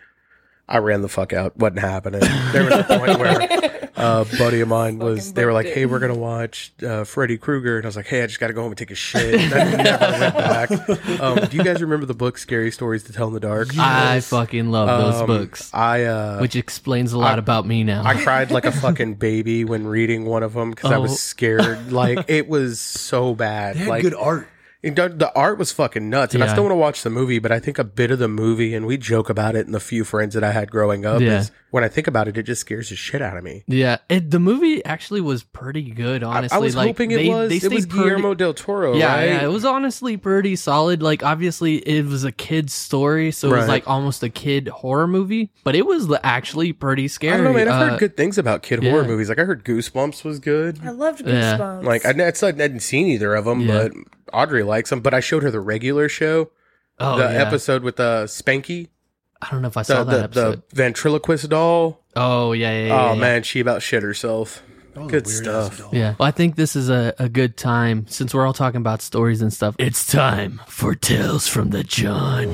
I ran the fuck out. wasn't happening. There was a point where uh, a buddy of mine was. Fucking They were like, booked it. "Hey, we're gonna watch uh, Freddy Krueger," and I was like, "Hey, I just got to go home and take a shit." And I never went back. Um, do you guys remember the book "Scary Stories to Tell in the Dark"? I fucking love those Um, books, I uh, which explains a lot about me now. I cried like a fucking baby when reading one of them because I Oh. was scared. Like it was so bad. they had like good art. It the art was fucking nuts, and I Yeah. still want to watch the movie. But I think a bit of the movie, and we joke about it, and the few friends that I had growing up, Yeah. is when I think about it, it just scares the shit out of me. Yeah, it, the movie actually was pretty good. I- Honestly, I, was like, hoping it they- was. They it was stayed pretty- Guillermo del Toro, Yeah, right? yeah, it was honestly pretty solid. Like, obviously, it was a kid's story, so it was Right. like almost a kid horror movie, but it was actually pretty scary. I don't know, man. I've Uh, heard good things about kid horror yeah. movies. Like I heard Goosebumps was good. I loved Yeah. Goosebumps. Like I, it's like I hadn't seen either of them, Yeah. but Audrey likes them. But I showed her the regular show, Oh, the yeah. episode with the Spanky, I don't know if I the saw that the, episode. the ventriloquist doll. oh, yeah, yeah, yeah. oh yeah. man, she about shit herself. That Good stuff. doll. Yeah. Well, I think this is a, a good time since we're all talking about stories and stuff. It's time for Tales from the John.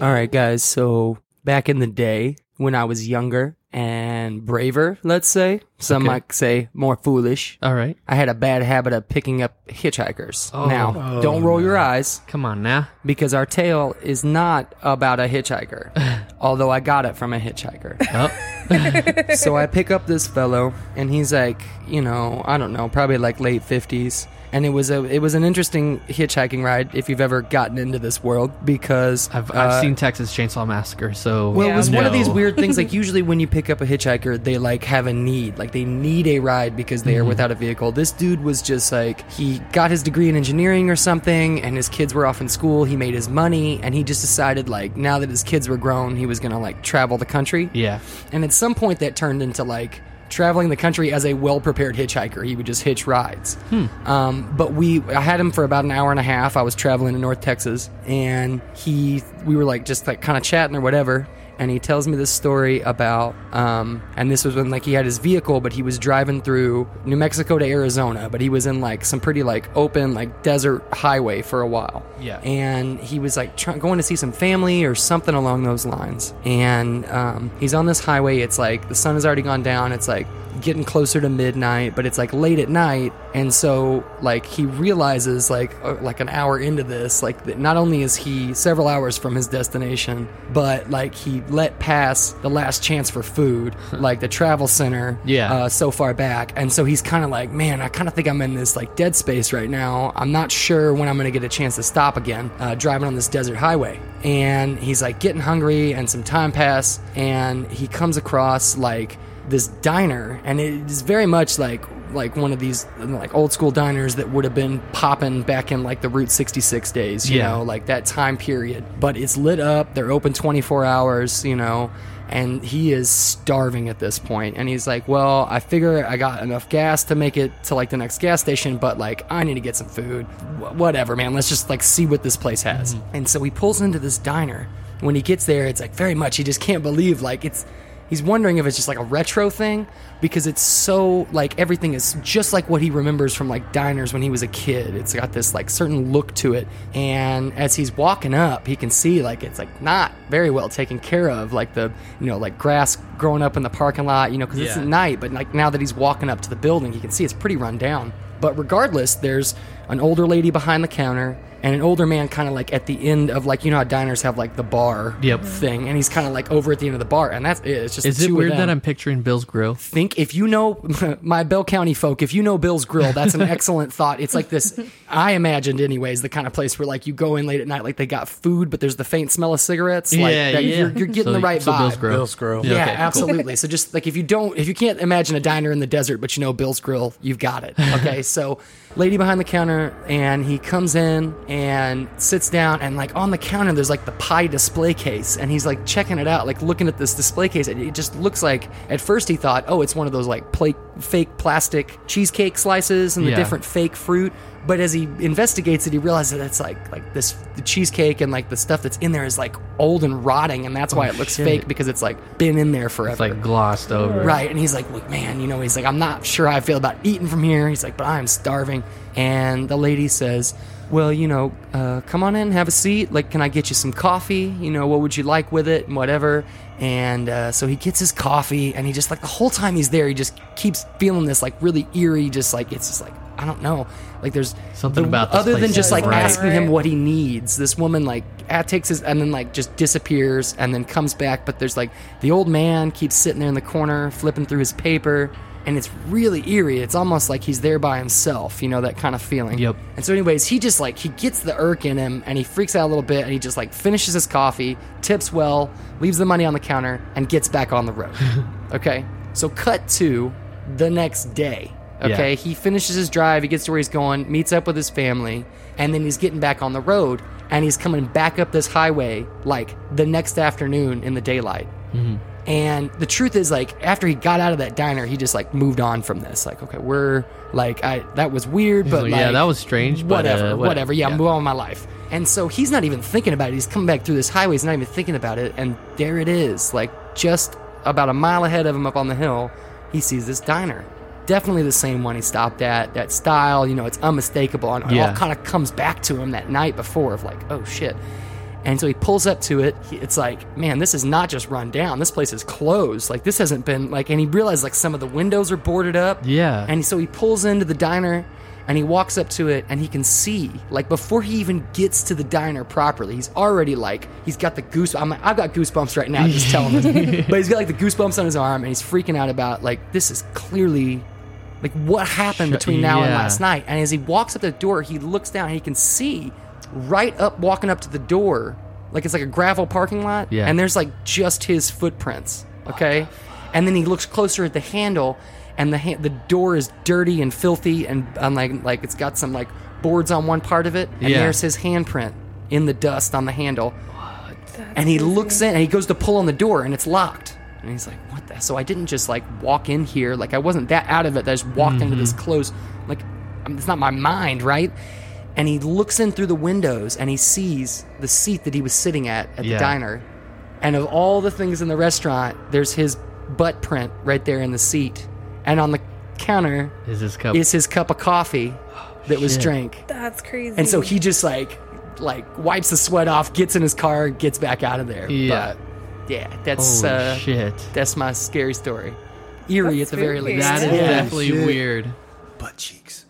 All right, guys. So back in the day when I was younger and braver, let's say, some Okay. might say more foolish, All right. I had a bad habit of picking up hitchhikers. Oh. now, oh, don't roll your eyes Come on now. because our tale is not about a hitchhiker, although I got it from a hitchhiker. Oh, so I pick up this fellow, and he's like, you know, I don't know, probably like late fifties. And it was a it was an interesting hitchhiking ride if you've ever gotten into this world because I've, I've uh, seen Texas Chainsaw Massacre, so. Well, it was one of these weird things. Like usually, when you pick up a hitchhiker, they like have a need, like they need a ride because they are without a vehicle. This dude was just like he got his degree in engineering or something, and his kids were off in school. He made his money, and he just decided like now that his kids were grown, he was gonna like travel the country. Yeah. And at some point, that turned into like traveling the country as a well prepared hitchhiker. He would just hitch rides. Um, but we, I had him for about an hour and a half. I was traveling in North Texas, and he, we were like just like kind of chatting or whatever. And he tells me this story about, um, and this was when like he had his vehicle, but he was driving through New Mexico to Arizona, but he was in like some pretty like open like desert highway for a while Yeah. and he was like try- going to see some family or something along those lines. And um, he's on this highway. It's like the sun has already gone down. It's like getting closer to midnight, but it's like late at night. And so like he realizes like uh, like an hour into this, like that not only is he several hours from his destination, but like he let pass the last chance for food, like the travel center. Yeah. Uh, so far back. And so he's kind of like, man, I kind of think I'm in this like dead space right now. I'm not sure when I'm going to get a chance to stop again, uh, driving on this desert highway. And he's like getting hungry, and some time pass, and he comes across like this diner, and it is very much like like one of these like old school diners that would have been popping back in like the Route 66 days, you Yeah. know, like that time period. But it's lit up. They're open 24 hours, you know, and he is starving at this point and he's like well i figure i got enough gas to make it to like the next gas station but like i need to get some food Wh- whatever man let's just like see what this place has mm-hmm. and so he pulls into this diner when he gets there it's like very much he just can't believe like it's he's wondering if it's just like a retro thing because it's so like everything is just like what he remembers from like diners when he was a kid. It's got this like certain look to it. And as he's walking up he can see like it's like not very well taken care of like the you know like grass growing up in the parking lot you know because it's at night but like now that he's walking up to the building he can see it's pretty run down. But regardless there's an older lady behind the counter and an older man kind of like at the end of like you know how diners have like the bar Yep. thing and he's kind of like over at the end of the bar and that's it it's just Is it weird that I'm picturing Bill's Grill? think if you know my Bell County folk, if you know Bill's Grill, that's an excellent thought. It's like this, I imagined, anyways, the kind of place where like you go in late at night, like they got food, but there's the faint smell of cigarettes. like, Yeah, that yeah. You're, you're getting So- the right so vibe. Bill's Grill. Bill's Grill. Yeah, okay, cool. absolutely. So just like if you don't, if you can't imagine a diner in the desert, but you know Bill's Grill, you've got it. Okay, so lady behind the counter, and he comes in and sits down, and like on the counter, there's like the pie display case, and he's like checking it out, like looking at this display case, and it just looks like. At first, he thought, oh, it's one of those like plate, fake plastic cheesecake slices and the Yeah. different fake fruit. But as he investigates it, he realizes that it's like like this the cheesecake and like the stuff that's in there is like old and rotting, and that's why it oh, looks shit. fake because it's like been in there forever. It's like glossed over. Right. And he's like, Look, man, you know, he's like, I'm not sure how I feel about eating from here. He's like, but I'm starving. And the lady says, Well, you know, uh, come on in, have a seat. Like, can I get you some coffee? You know, what would you like with it? And whatever. And uh, so he gets his coffee, and he just like the whole time he's there, he just keeps feeling this like really eerie, just like it's just like I don't know. Like there's Something the- about this other than just like right. asking him what he needs. This woman like takes his and then like just disappears and then comes back. But there's like the old man keeps sitting there in the corner flipping through his paper, and it's really eerie. It's almost like he's there by himself. You know that kind of feeling. Yep. And so, anyways, he just like he gets the irk in him, and he freaks out a little bit, and he just like finishes his coffee, tips well, leaves the money on the counter, and gets back on the road. okay. So cut to the next day. Okay. Yeah. He finishes his drive, he gets to where he's going, meets up with his family, and then he's getting back on the road, and he's coming back up this highway like the next afternoon in the daylight. Mm-hmm. And the truth is, like, after he got out of that diner, he just like moved on from this. Like, okay, we're like, I that was weird, but like, yeah, that was strange, but, Whatever, uh, whatever. whatever. Yeah, Yeah. move on with my life. And so he's not even thinking about it. He's coming back through this highway. He's not even thinking about it. And there it is, like just about a mile ahead of him up on the hill. He sees this diner. Definitely the same one he stopped at. That style, you know, it's unmistakable. And it Yeah. all kind of comes back to him that night before of like, oh shit. And so he pulls up to it. He, it's like, man, this is not just run down. This place is closed. Like this hasn't been like. And he realized like some of the windows are boarded up. Yeah. And so he pulls into the diner and he walks up to it and he can see like before he even gets to the diner properly, he's already like he's got the goose. I'm, I've got goosebumps right now just telling him. but he's got like the goosebumps on his arm and he's freaking out about like this is clearly like what happened between now and last night. And as he walks up the door, he looks down and he can see right up walking up to the door, like it's like a gravel parking lot. Yeah. And there's like just his footprints. Okay. And then he looks closer at the handle, and the ha- the door is dirty and filthy, and um, like like it's got some like boards on one part of it, and Yeah. there's his handprint in the dust on the handle. and he looks in, and he goes to pull on the door, and it's locked. And he's like, "What the?" So I didn't just like walk in here, like I wasn't that out of it. That I just walked into this close. like I mean, it's not my mind, right? And he looks in through the windows, and he sees the seat that he was sitting at at Yeah. the diner. And of all the things in the restaurant, there's his butt print right there in the seat. And on the counter Is this cup? is his cup of coffee that was drank. That's crazy. And so he just like like wipes the sweat off, gets in his car, gets back out of there. Yeah. But yeah, that's Holy uh shit. that's my scary story. Eerie That's at the very least. That is Yeah. definitely Shit. weird. Butt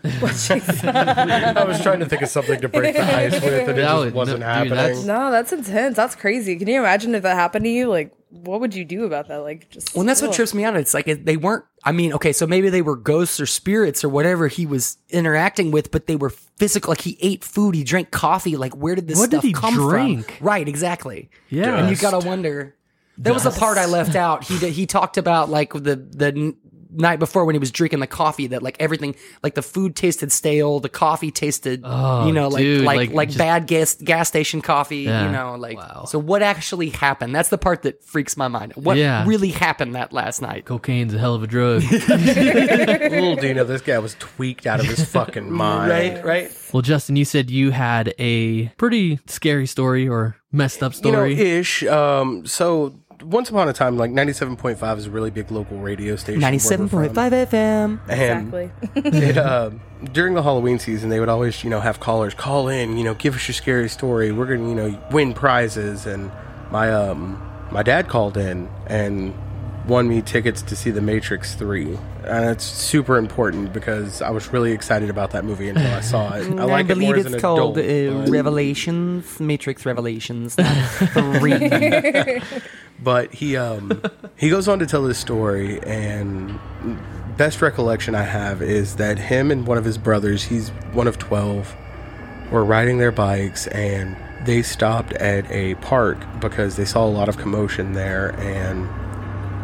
cheeks. I was trying to think of something to break the ice with, and it That just would- wasn't no, dude, happening. that's- no, that's intense. That's crazy. Can you imagine if that happened to you? Like, what would you do about that? Like, just Well, and that's what ugh. trips me out. It's like it- they weren't. I mean, okay, so maybe they were ghosts or spirits or whatever he was interacting with, but they were physical. Like he ate food, he drank coffee. Like where did this What did stuff he come drink? from? Right, exactly. Yeah. and you gotta wonder. That was the part I left out. He did- he talked about like the the n- night before when he was drinking the coffee that like everything like the food tasted stale, the coffee tasted Oh, you know like dude, like like, like, just- bad gas gas station coffee. Yeah. You know like Wow. so what actually happened? That's the part that freaks my mind. What Yeah. really happened that last night? Cocaine's a hell of a drug. Little Dino, this guy was tweaked out of his fucking mind. Right, right. well, Justin, you said you had a pretty scary story or messed up story You know, story. ish. Um, so once upon a time, like ninety-seven point five is a really big local radio station. where we're Ninety-seven point from. five FM. And Exactly. it, uh, during the Halloween season, they would always, you know, have callers call in, you know, give us your scary story. We're gonna, you know, win prizes. And my um, my dad called in and won me tickets to see The Matrix Three, and it's super important because I was really excited about that movie until I saw it. I like it more as an adult, uh, Revelations, Matrix Revelations three. But he um he goes on to tell this story and best recollection i have is that him and one of his brothers he's one of 12 were riding their bikes and they stopped at a park because they saw a lot of commotion there and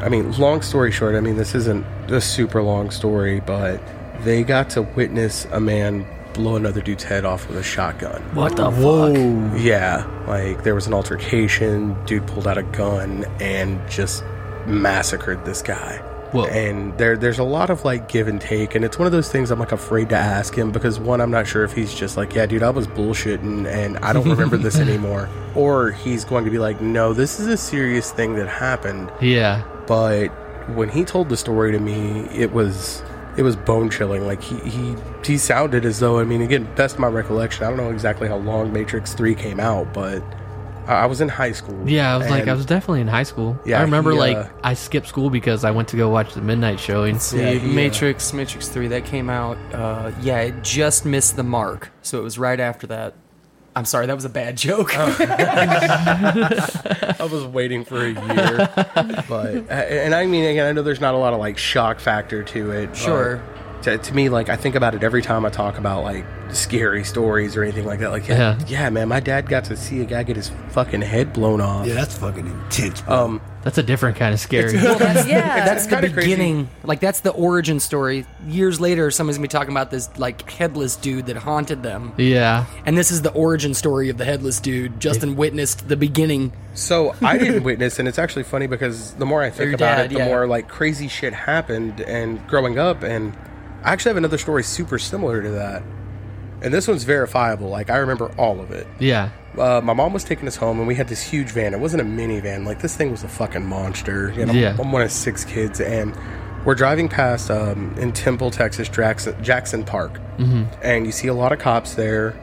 i mean long story short i mean this isn't a super long story but they got to witness a man blow another dude's head off with a shotgun what the fuck? Yeah, like there was an altercation. Dude pulled out a gun and just massacred this guy. Whoa. And there, there's a lot of like give and take, and it's one of those things I'm like afraid to ask him because one, I'm not sure if he's just like, yeah, dude, I was bullshitting and I don't remember this anymore, or he's going to be like, no, this is a serious thing that happened. Yeah. But when he told the story to me, it was it was bone chilling. Like he he he sounded as though I mean again, best of my recollection. I don't know exactly how long Matrix Three came out, but I I was in high school. Yeah, I was like, I was definitely in high school. Yeah, I remember he, like uh, I skipped school because I went to go watch the midnight showing. See, Yeah, he, uh, Matrix, Matrix Three, that came out. Uh, yeah, it just missed the mark, so it was right after that. I'm sorry, that was a bad joke. Oh. I was waiting for a year, but and I mean, again, I know there's not a lot of like shock factor to it. Sure. To, to me, like I think about it every time I talk about like scary stories or anything like that. Like, yeah, Yeah. yeah, man, my dad got to see a guy get his fucking head blown off. Yeah, that's fucking intense. Bro. Um, That's a different kind of scary. yeah. that's the kinda crazy. beginning. Like that's the origin story. Years later, someone's gonna be talking about this like headless dude that haunted them, yeah. and this is the origin story of the headless dude. Justin witnessed the beginning. So I didn't witness, and it's actually funny because the more I think your about dad, it, the yeah. more like crazy shit happened. And growing up, and I actually have another story super similar to that, and this one's verifiable. Like I remember all of it. Yeah. Uh, my mom was taking us home, and we had this huge van. It wasn't a minivan; like this thing was a fucking monster. You know, Yeah. I'm one of six kids, and we're driving past um, in Temple, Texas, Jackson, Jackson Park, and you see a lot of cops there.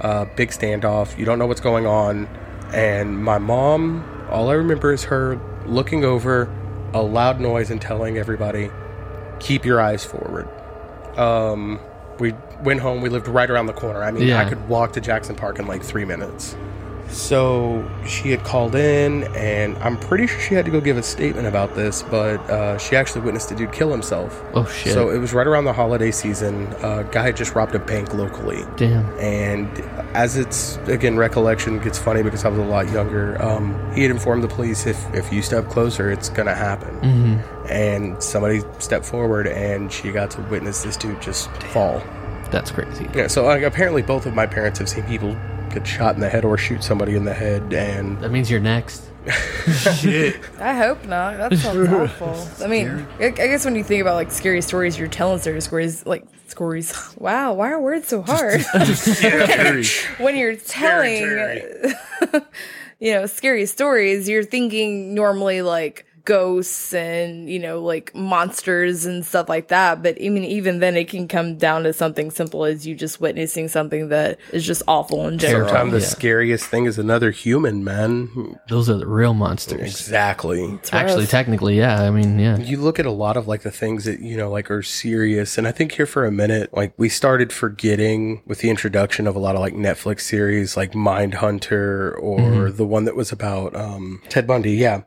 Uh, big standoff. You don't know what's going on, and my mom. All I remember is her looking over a loud noise and telling everybody, "Keep your eyes forward." Um, we went home. We lived right around the corner. I mean, Yeah. I could walk to Jackson Park in like three minutes. So she had called in, and I'm pretty sure she had to go give a statement about this, but uh, she actually witnessed a dude kill himself. Oh shit. So it was right around the holiday season. A guy had just robbed a bank locally. Damn. And as it's again recollection gets funny because I was a lot younger. Um, he had informed the police if if you step closer, it's gonna happen. Mm-hmm. And somebody stepped forward, and she got to witness this dude just fall. That's crazy. Yeah. So like, apparently, both of my parents have seen people get shot in the head or shoot somebody in the head, and That means you're next. Shit. I hope not. That sounds awful. I mean, I I guess when you think about like scary stories, you're telling scary stories, like stories. Wow, why are words so hard? when you're telling, you know, scary stories, you're thinking normally like ghosts and you know like monsters and stuff like that but i mean even then it can come down to something simple as you just witnessing something that is just awful in general sometimes the Yeah. scariest thing is another human, man. Those are the real monsters. Exactly. Actually, technically, yeah. I mean, yeah. you look at a lot of like the things that you know like are serious and i think here for a minute like we started forgetting with the introduction of a lot of like netflix series like mind hunter or the one that was about um ted bundy yeah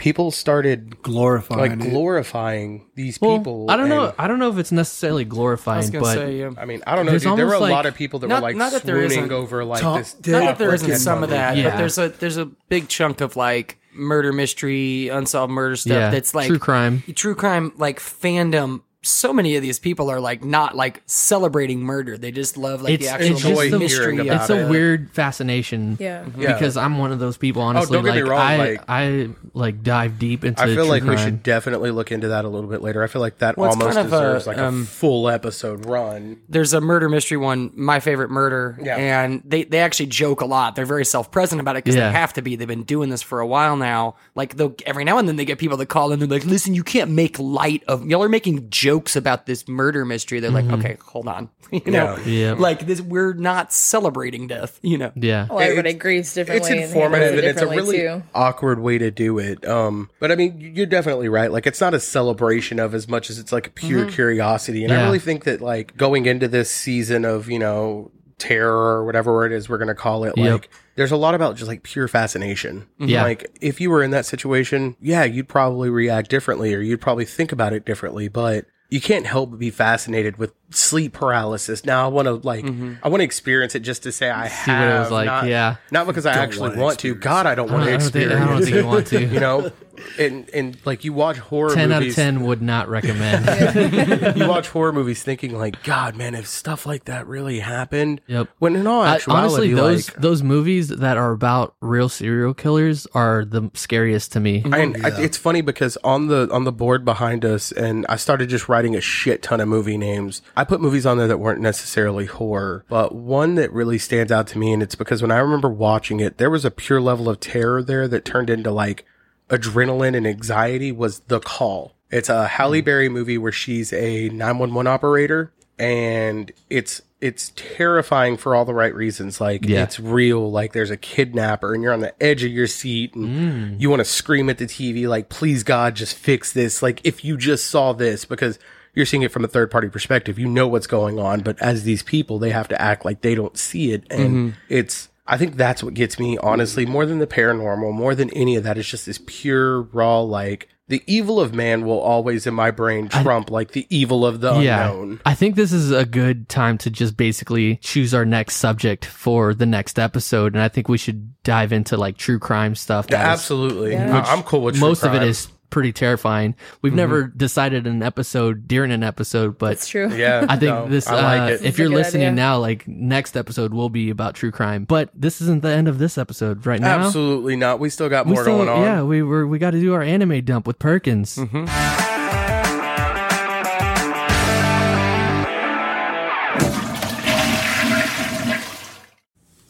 people started Glorifying like it. glorifying these Well, people I don't know. I don't know if it's necessarily I glorifying, was but say, um, I mean, I don't know, dude. There were a almost lot of people that Not- were like not that there swooning isn't- over like Tom- this. Not not that there isn't some of that, Yeah. but there's a there's a big chunk of like murder mystery, unsolved murder stuff yeah, that's like true crime. true crime like fandom. So many of these people are like not like celebrating murder. They just love like It's- the actual it's just the- mystery. about It's a it. weird fascination. yeah Yeah. Because I'm one of those people, honestly. don't get like me wrong, I, like- I like dive deep into. I feel true like we should definitely look into that a little bit later. I feel like that Well, almost kind of a, deserves like um, a full episode run. There's a murder mystery one, my favorite murder, Yeah. and they they actually joke a lot. They're very self present about it because Yeah. they have to be. They've been doing this for a while now. Like they'll every now and then they get people that call in. They're like, "Listen, you can't make light of y'all are making jokes about this murder mystery." They're like, "Okay, hold on, you know, Mm-hmm. Yeah. like this, we're not celebrating death, you know." Yeah. well everybody It's- grieves differently It's informative and it's a really too. awkward way to do it. Um, but I mean, you're definitely right. Like, it's not a celebration of as much as it's like a pure curiosity. And I really think that like going into this season of you know terror or whatever it is we're gonna call it, Yep. like there's a lot about just like pure fascination. Yeah. Like if you were in that situation, yeah, you'd probably react differently or you'd probably think about it differently, but you can't help but be fascinated with sleep paralysis. Now I want to like mm-hmm. I want to experience it just to say I See what have. it was like, not, yeah. not because I actually wanna want to. God, I don't I want don't, to I don't think, experience. I don't think you want to. you know, and and like you watch horror ten out of ten would not recommend. you watch horror movies thinking like, God, man, if stuff like that really happened, Yep. When in all I- honestly, those like, those movies that are about real serial killers are the scariest to me. And I, oh, it's funny because on the on the board behind us, and I started just writing a shit ton of movie names. I put movies on there that weren't necessarily horror, but one that really stands out to me, and it's because when I remember watching it, there was a pure level of terror there that turned into like adrenaline and anxiety. Was The Call? It's a Halle mm. Berry movie where she's a nine one one operator. and it's it's terrifying for all the right reasons. Like Yeah. it's real. Like there's a kidnapper, and you're on the edge of your seat, and mm. you want to scream at the TV, like, "Please God, just fix this!" Like if you just saw this, because you're seeing it from a third party perspective, you know what's going on, but as these people, they have to act like they don't see it, and mm-hmm. it's. I think that's what gets me, honestly, more than the paranormal, more than any of that. It's just this pure, raw, like, the evil of man will always in my brain trump, like, the evil of the unknown. I think this is a good time to just basically choose our next subject for the next episode. And I think we should dive into like true crime stuff. that is- Absolutely. I- I'm cool with true most of it crime. is pretty terrifying. We've never decided an episode during an episode, but It's true. Yeah. I think no, this, I like uh, it. if a you're listening idea. now, like next episode will be about true crime, but this isn't the end of this episode right now. Absolutely not. We still got We more still, going on. yeah, we were, we got to do our anime dump with Perkins.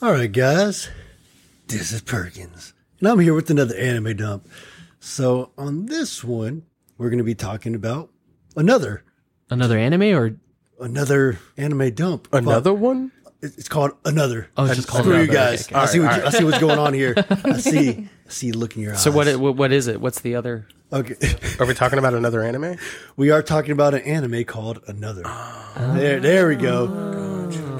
All right, guys. This is Perkins, and I'm here with another anime dump. So on this one, we're going to be talking about another Another anime or another anime dump. Another one? It's called another. Oh, it's just called Screw you guys. Okay, I see All what right, you, I see what's going on here. I see. I see you look in your eyes. So what? It, what is it? What's the other? Okay. Are we talking about another anime? we are talking about an anime called Another. Ah. There, there we go.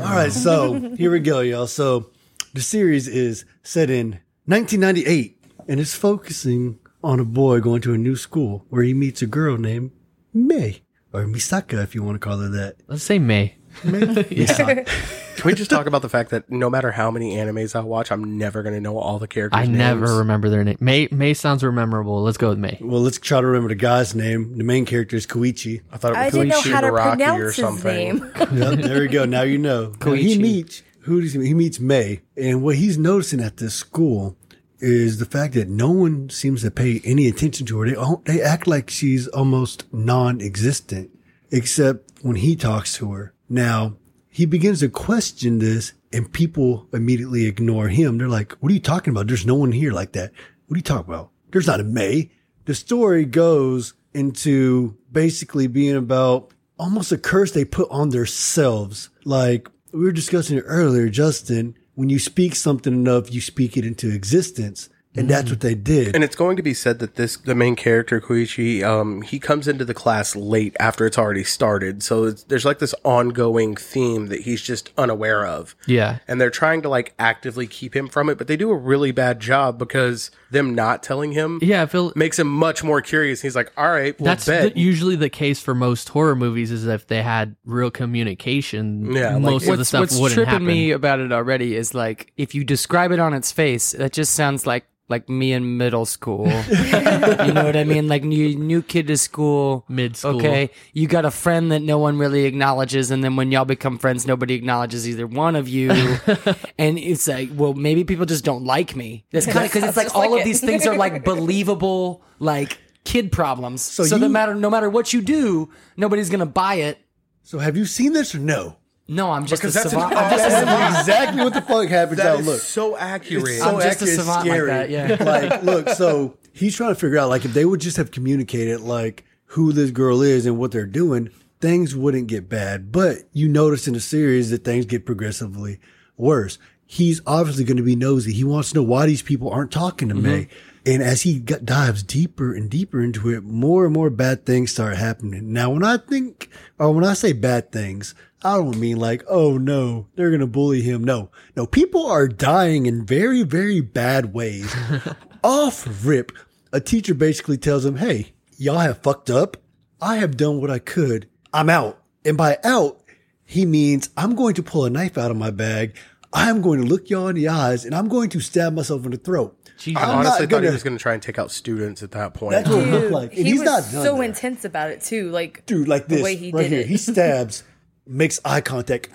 All right, so here we go, y'all. So the series is set in 1998 and it's focusing on a boy going to a new school where he meets a girl named May or Misaka, if you want to call her that. let's say May. Misaka. Can we just talk about the fact that no matter how many animes I watch, I'm never going to know all the characters' I names? never remember their name. May May sounds memorable. Let's go with May. well, let's try to remember the guy's name. The main character is Koichi. I thought it I was didn't know Koichi how to Baraki or pronounce his something. name. Yep, there we go. Now you know. Now, he Koichi. meets who does he meet? He meets May, and what he's noticing at this school is the fact that no one seems to pay any attention to her. They they act like she's almost non-existent, except when he talks to her. Now he begins to question this, and people immediately ignore him. They're like, "What are you talking about? There's no one here like that. What are you talking about? There's not a May." The story goes into basically being about almost a curse they put on themselves. Like we were discussing it earlier, Justin, when you speak something enough, you speak it into existence. And that's what they did. And it's going to be said that this, the main character, Koichi, um, he comes into the class late after it's already started. So it's, there's like this ongoing theme that he's just unaware of. Yeah. And they're trying to like actively keep him from it, but they do a really bad job because them not telling him Yeah, I feel makes him much more curious. He's like, all right, well, that's bet. the, usually the case for most horror movies is if they had real communication, Yeah, like- most of the stuff what's wouldn't tripping happen. me about it already is like if you describe it on its face, that just sounds like like me in middle school. you know what I mean? Like new new kid to school, Mid-school. Okay, you got a friend that no one really acknowledges, and then when y'all become friends, nobody acknowledges either one of you. and it's like, well, maybe people just don't like me. That's kind of because it's like all like of these things are like believable, like kid problems. So, you- no matter no matter what you do, nobody's gonna buy it. so have you seen this or no? No, I'm just Because a that's savant. an I'm just a savant. Exactly what the fuck happens that out. is Look. so accurate. It's so I'm just a accurate, it's savant like scary. that, yeah. like, look, so he's trying to figure out, like, if they would just have communicated, like, who this girl is and what they're doing, things wouldn't get bad. But you notice in the series that things get progressively worse. He's obviously going to be nosy. He wants to know why these people aren't talking to mm-hmm. May. And as he got, dives deeper and deeper into it, more and more bad things start happening. Now, when I think, or when I say bad things, I don't mean like, oh no, they're going to bully him. No, no, people are dying in very, very bad ways. Off rip, a teacher basically tells him, hey, y'all have fucked up. I have done what I could. I'm out. And by out, he means I'm going to pull a knife out of my bag. I'm going to look y'all in the eyes and I'm going to stab myself in the throat. Jesus. I honestly thought gonna- he was going to try and take out students at that point. That's what it looked like. And he he's was not done so there. intense about it too. Like dude, like this, the way he right did here. it. He stabs, makes eye contact,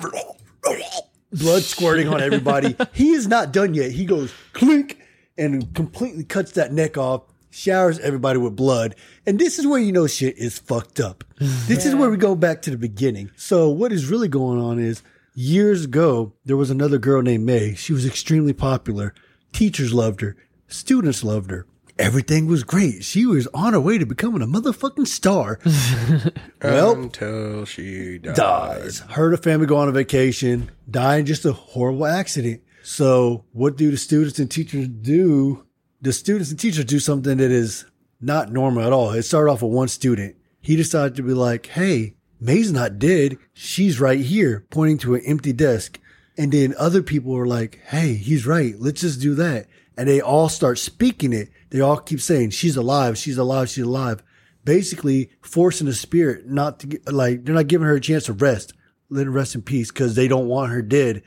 blood squirting on everybody. he is not done yet. He goes clink and completely cuts that neck off, showers everybody with blood. And this is where you know shit is fucked up. This is where we go back to the beginning. So what is really going on is years ago, there was another girl named May. She was extremely popular. Teachers loved her. Students loved her. everything was great. She was on her way to becoming a motherfucking star. well, Until she died. dies. Her and her family go on a vacation, die in just a horrible accident. So, what do the students and teachers do? The students and teachers do something that is not normal at all. It started off with one student. He decided to be like, hey, May's not dead. She's right here, pointing to an empty desk. And then other people were like, hey, he's right. Let's just do that. And they all start speaking it. They all keep saying, she's alive. She's alive. She's alive. Basically forcing the spirit not to get, like, they're not giving her a chance to rest. Let her rest in peace because they don't want her dead.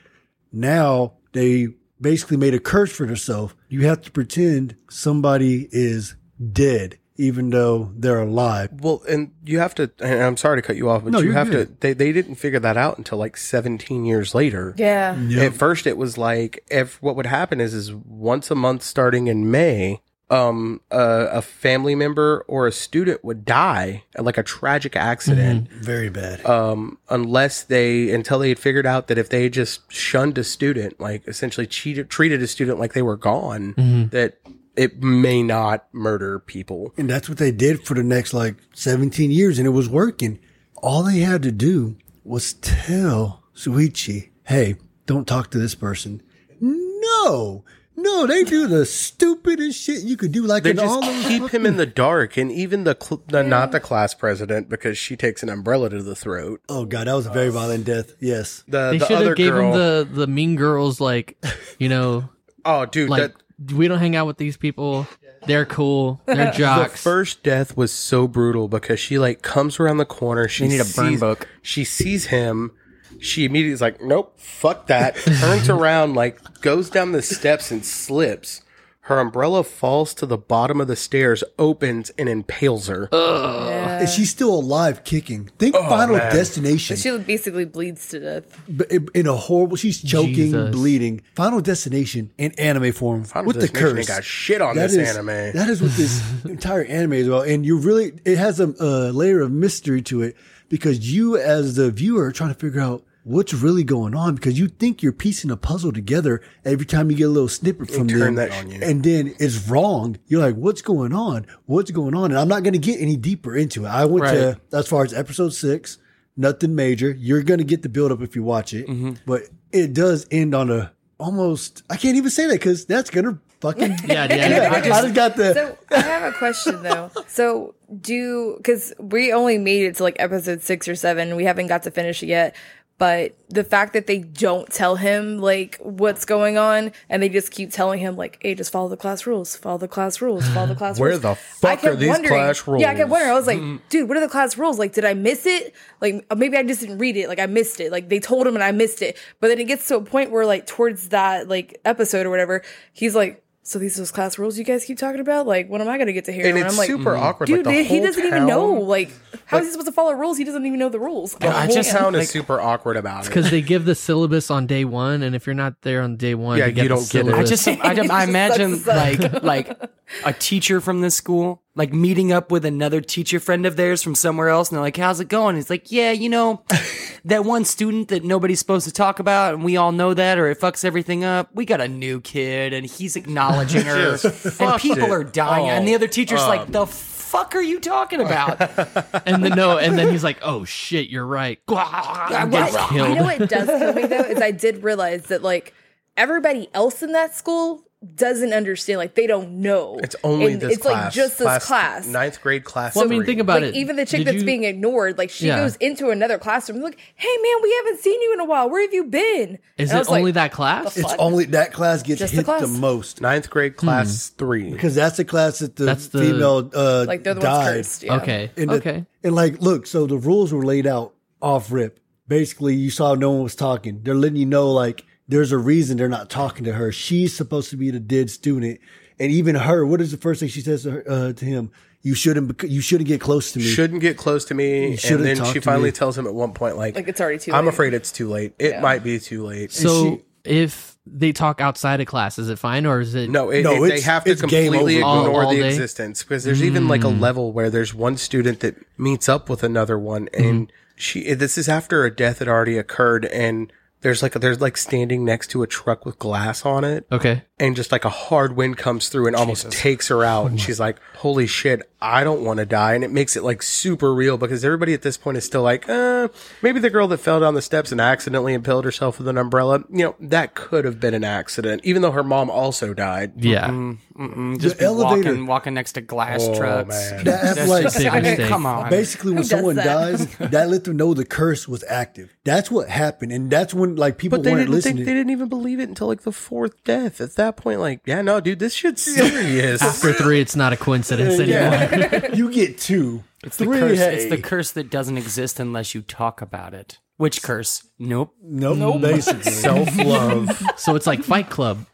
Now they basically made a curse for themselves. You have to pretend somebody is dead, even though they're alive. Well, and you have to, and I'm sorry to cut you off, but No, you have good. to, they, they didn't figure that out until like 17 years later. Yeah. At first, it was like, if what would happen is, is once a month starting in May, um, a, a family member or a student would die, like a tragic accident. Very bad. um, unless they until they had figured out that if they just shunned a student, like essentially cheated, treated a student like they were gone, that it may not murder people. And that's what they did for the next like 17 years, and it was working. All they had to do was tell Suichi, hey, don't talk to this person. No, no, they do the stupidest shit you could do. Like They in all just those keep him in the dark, and even the, cl- the not the class president because she takes an umbrella to the throat. Oh god, that was a very violent death. Yes. The They the should other have gave girl, him the the mean girls like, you know, oh dude, like that, we don't hang out with these people. They're cool. They're the jocks. first death was so brutal because she like comes around the corner. She need a burn sees, book. She sees him. She immediately is like, "Nope, fuck that." Turns around, like goes down the steps and slips. Her umbrella falls to the bottom of the stairs, opens and impales her. Yeah. And she's still alive, kicking. Think oh, Final man. Destination. She basically bleeds to death. But in- in a horrible, she's choking, Jesus. bleeding. Final Destination in anime form Final with the Destination curse. ain't got shit on That this is- anime. That is what this entire anime is about, and you really it has a, a layer of mystery to it because you, as the viewer, are trying to figure out what's really going on because you think you're piecing a puzzle together every time you get a little snippet from turn them, that on you. and then it's wrong. You're like, what's going on? What's going on? And I'm not going to get any deeper into it. I went to as far as episode six, nothing major. You're going to get the build up if you watch it, Mm-hmm. but it does end on a almost. I can't even say that because that's gonna fucking yeah, yeah. I just, got the. So I have a question though. So do because we only made it to like episode six or seven. We haven't got to finish it yet. But the fact that they don't tell him like what's going on and they just keep telling him like, hey, just follow the class rules, follow the class rules, follow the class rules. Where rules. the I fuck kept are these class rules? Yeah, I kept wondering. I was like, dude, what are the class rules? Like, did I miss it? Like, uh, maybe I just didn't read it. Like, I missed it. Like, they told him and I missed it. But then it gets to a point where, like, towards that like episode or whatever, he's like, so these are those class rules you guys keep talking about? Like, when am I gonna get to hear? and them? it's I'm like, super mm-hmm. awkward. dude, like, he doesn't even know. town- Like, how is he supposed to follow rules? He doesn't even know the rules. The I whole just- town like- is super awkward about it. because they give the syllabus on day one, and if you're not there on day one, Yeah, you, you the don't get it. I just, I, I imagine sucks to suck. like, like a teacher from this school, like meeting up with another teacher friend of theirs from somewhere else, and they're like, "How's it going?" He's like, "Yeah, you know, that one student that nobody's supposed to talk about, and we all know that, or it fucks everything up. We got a new kid, and he's acknowledging her, and people it are dying, and the other teacher's up. like, "The fuck are you talking about?" and then no, and then he's like, "Oh shit, you're right." Gets You killed. know what does kill me though is I did realize that like everybody else in that school doesn't understand. Like they don't know. It's only And this It's class. like just this class. Ninth grade class. Well, I mean, think about like it. even the chick Did that's you- being ignored, like she Yeah. goes into another classroom, like, "Hey man, we haven't seen you in a while. Where have you been?" Is And it was like, only that class? it's only that class gets Just hit the, class. most ninth grade class three. because that's the class that the, That's the- female uh, Like they're the died. ones cursed. Yeah. Okay. And the- okay. and like, look, so the rules were laid out off rip. Basically, you saw no one was talking. They're letting you know, like, there's a reason they're not talking to her. She's supposed to be the dead student, and even her. What is the first thing she says to, her, uh, to him? You shouldn't. You shouldn't get close to me. Shouldn't get close to me. And then she finally me. tells him at one point, like, Like it's already too. I'm late. afraid it's too late. It Yeah. might be too late. So if they talk outside of class, is it fine or is it? No, it, No, it- they have to completely over. ignore All- all the day? existence because there's even like a level where there's one student that meets up with another one, and she. This is after a death had already occurred, and there's like there's like standing next to a truck with glass on it, Okay. And just like a hard wind comes through and almost takes her out. And she's like, holy shit, I don't want to die. And it makes it like super real because everybody at this point is still like, uh, maybe the girl that fell down the steps and accidentally impaled herself with an umbrella, you know, that could have been an accident, even though her mom also died. Yeah. Mm-mm, just The be elevator- walking, walking next to glass Oh, trucks. man. That's That's like- I mean, come on. Basically, when someone that? dies, that let them know the curse was active. That's what happened, and that's when like people But they weren't didn't think listening. they didn't even believe it until like the fourth death. At that point, like, yeah, no, dude, this shit's serious. After three, it's not a coincidence anymore. you get two. It's the Three, curse. hey. It's the curse that doesn't exist unless you talk about it. Which curse? Nope. Nope, basically. Self love. so it's like Fight Club,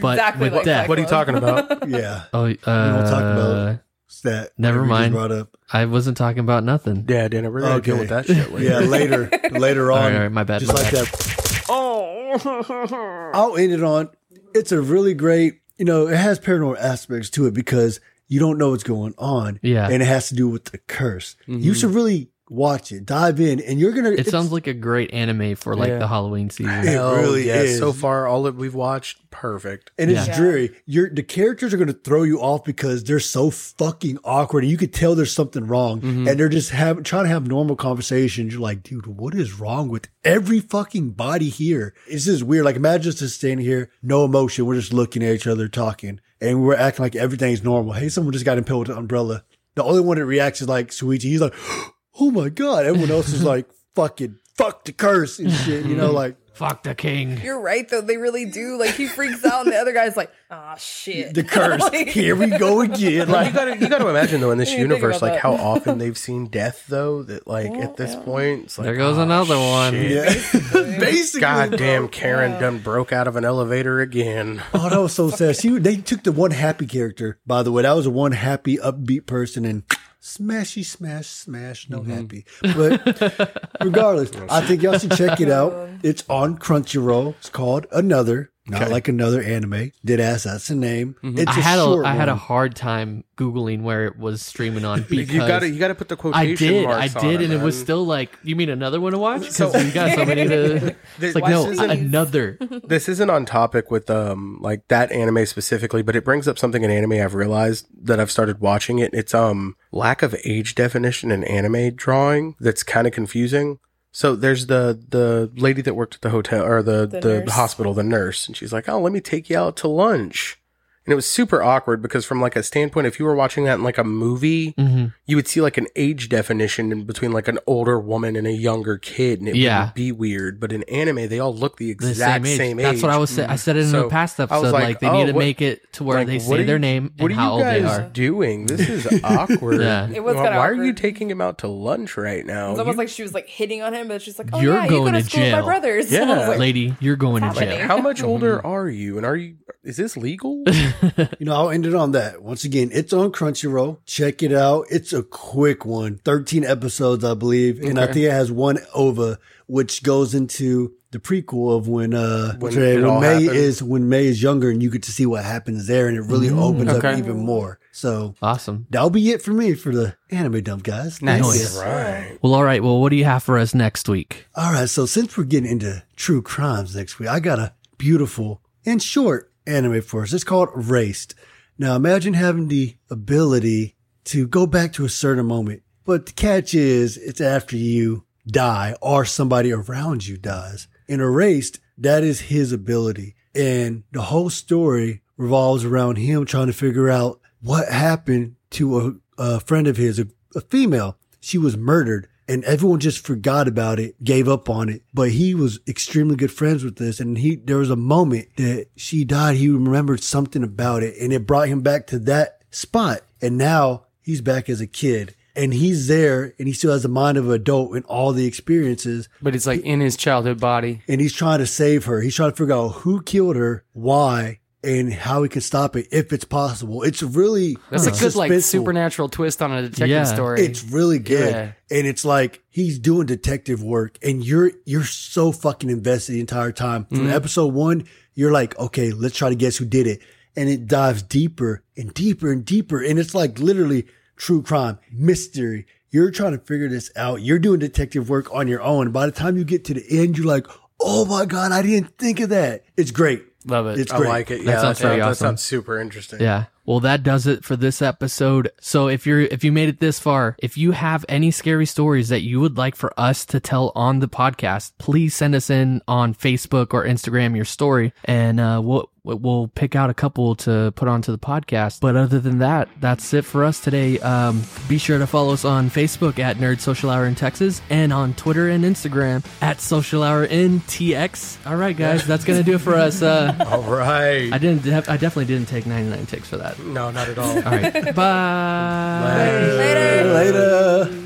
but Exactly with like death. Fight what are you talking about? yeah, Oh, uh, we don't talk about that. never whatever you mind. Brought up. I wasn't talking about nothing. Yeah, Dana, we're gonna deal Okay. with that shit later. Yeah, later, later on. All right, all right, my bad, Just my like bad. that. Oh. I'll end it on. It's a really great. You know, it has paranormal aspects to it because you don't know what's going on. Yeah. and it has to do with the curse. You mm-hmm. should really watch it, dive in, and you're gonna. It sounds like a great anime for like Yeah. the Halloween season. It Hell really yeah, is. So far, all that we've watched, perfect. and it's Yeah. dreary. You're the characters are going to throw you off because they're so fucking awkward, and you could tell there's something wrong, Mm-hmm. and they're just have trying to have normal conversations. You're like, dude, what is wrong with every fucking body here? It's just weird. Like imagine just standing here, no emotion. We're just looking at each other, talking, and we're acting like everything's normal. Hey, someone just got impaled with an umbrella. The only one that reacts is like Suichi. He's like, oh my god. Everyone else is like, fucking fuck the curse and shit. You know, like. Fuck the king. You're right though. They really do. Like he freaks out, and the other guy's like, "Ah, shit." the curse. Like- Here we go again. Like, Like you gotta, you gotta imagine though in this I didn't think universe, like that. how often they've seen death though. That like at this point, it's like There goes oh, another one. shit. Yeah. Basically. Goddamn, bro. Karen done broke out of an elevator again. Oh, that was so sad. See, they took the one happy character, by the way. That was a one happy, upbeat person and smashy, smash, smash, no mm-hmm. happy. But regardless, I think y'all should check it out. It's on Crunchyroll. It's called Another. Not like another anime. Did ask that's the name. It's I a had a short I had a hard time googling where it was streaming on because You gotta, you gotta put the I quotation did, I marks on did, and it man. was still like, you mean another one to watch? Because So- you got so many to. It's like no, isn't- another. This isn't on topic with um like that anime specifically, but it brings up something in anime I've realized that I've started watching it. It's um lack of age definition in anime drawing that's kind of confusing. So there's the the lady that worked at the hotel or the The the, hospital, the nurse, and she's like, "Oh, let me take you out to lunch." And it was super awkward because from like a standpoint, if you were watching that in like a movie, Mhm. you would see like an age definition in between like an older woman and a younger kid, and it Yeah. would be weird. But in anime, they all look the The exact same age. same age. That's what I was. Sa- I said it in So, a past I was episode. like, Like, they oh, need to what- make it to where Like, they say are their name What and are how you old they guys are. doing? This is awkward. Yeah. It was Why, kinda why are you taking him out to lunch right now? It's almost You- like she was like hitting on him, but she's like, "Oh You're yeah, you going go to to school with my jail. brothers." Yeah. I like, Lady, you're going to jail. how much older are you? And are you? Is this legal? You know, I'll end it on that. Once again, it's on Crunchyroll. Check it out. It's a quick one. 13 episodes, I believe. And I think it has one OVA, which goes into the prequel of when, uh, When when, it when May happened. is, when May is younger and you get to see what happens there and it really opens okay. up even more. So Awesome. that'll be it for me for the anime dump, guys. Nice. Nice. right. Well, all right. Well, what do you have for us next week? All right. So since we're getting into true crimes next week, I got a beautiful and short anime for us. It's called Erased. Now imagine having the ability to go back to a certain moment, but the catch is it's after you die or somebody around you dies. In Erased, that is his ability. And the whole story revolves around him trying to figure out what happened to a, a friend of his, a, a female. She was murdered and everyone just forgot about it, gave up on it. But he was extremely good friends with this. And he, there was a moment that she died. He remembered something about it and it brought him back to that spot. And now he's back as a kid and he's there and he still has the mind of an adult and all the experiences But it's like in his childhood body. and he's trying to save her. He's trying to figure out who killed her, why, and how he can stop it if it's possible. It's really That's a good like supernatural twist on a detective Yeah. story. It's really good. Yeah. And it's like he's doing detective work and you're you're so fucking invested the entire time. From Mm-hmm. episode 1, you're like, "Okay, let's try to guess who did it." And it dives deeper and deeper and deeper and it's like literally true crime, mystery. You're trying to figure this out. You're doing detective work on your own. By the time you get to the end, you're like, "Oh my god, I didn't think of that." It's great. Love it. It's I great. like it. Yeah, That sounds that, pretty that awesome. sounds super interesting. Yeah. Well, that does it for this episode. So if you're if you made it this far, if you have any scary stories that you would like for us to tell on the podcast, please send us in on Facebook or Instagram your story, and uh, we'll we'll pick out a couple to put onto the podcast. But other than that, that's it for us today. Um, be sure to follow us on Facebook at Nerd Social Hour in Texas and on Twitter and Instagram at Social Hour in TX. All right, guys, that's gonna do it for us. Uh, All right. I didn't. I definitely didn't take 99 takes for that. No, not at all. all right. Bye. Later. Later. Later.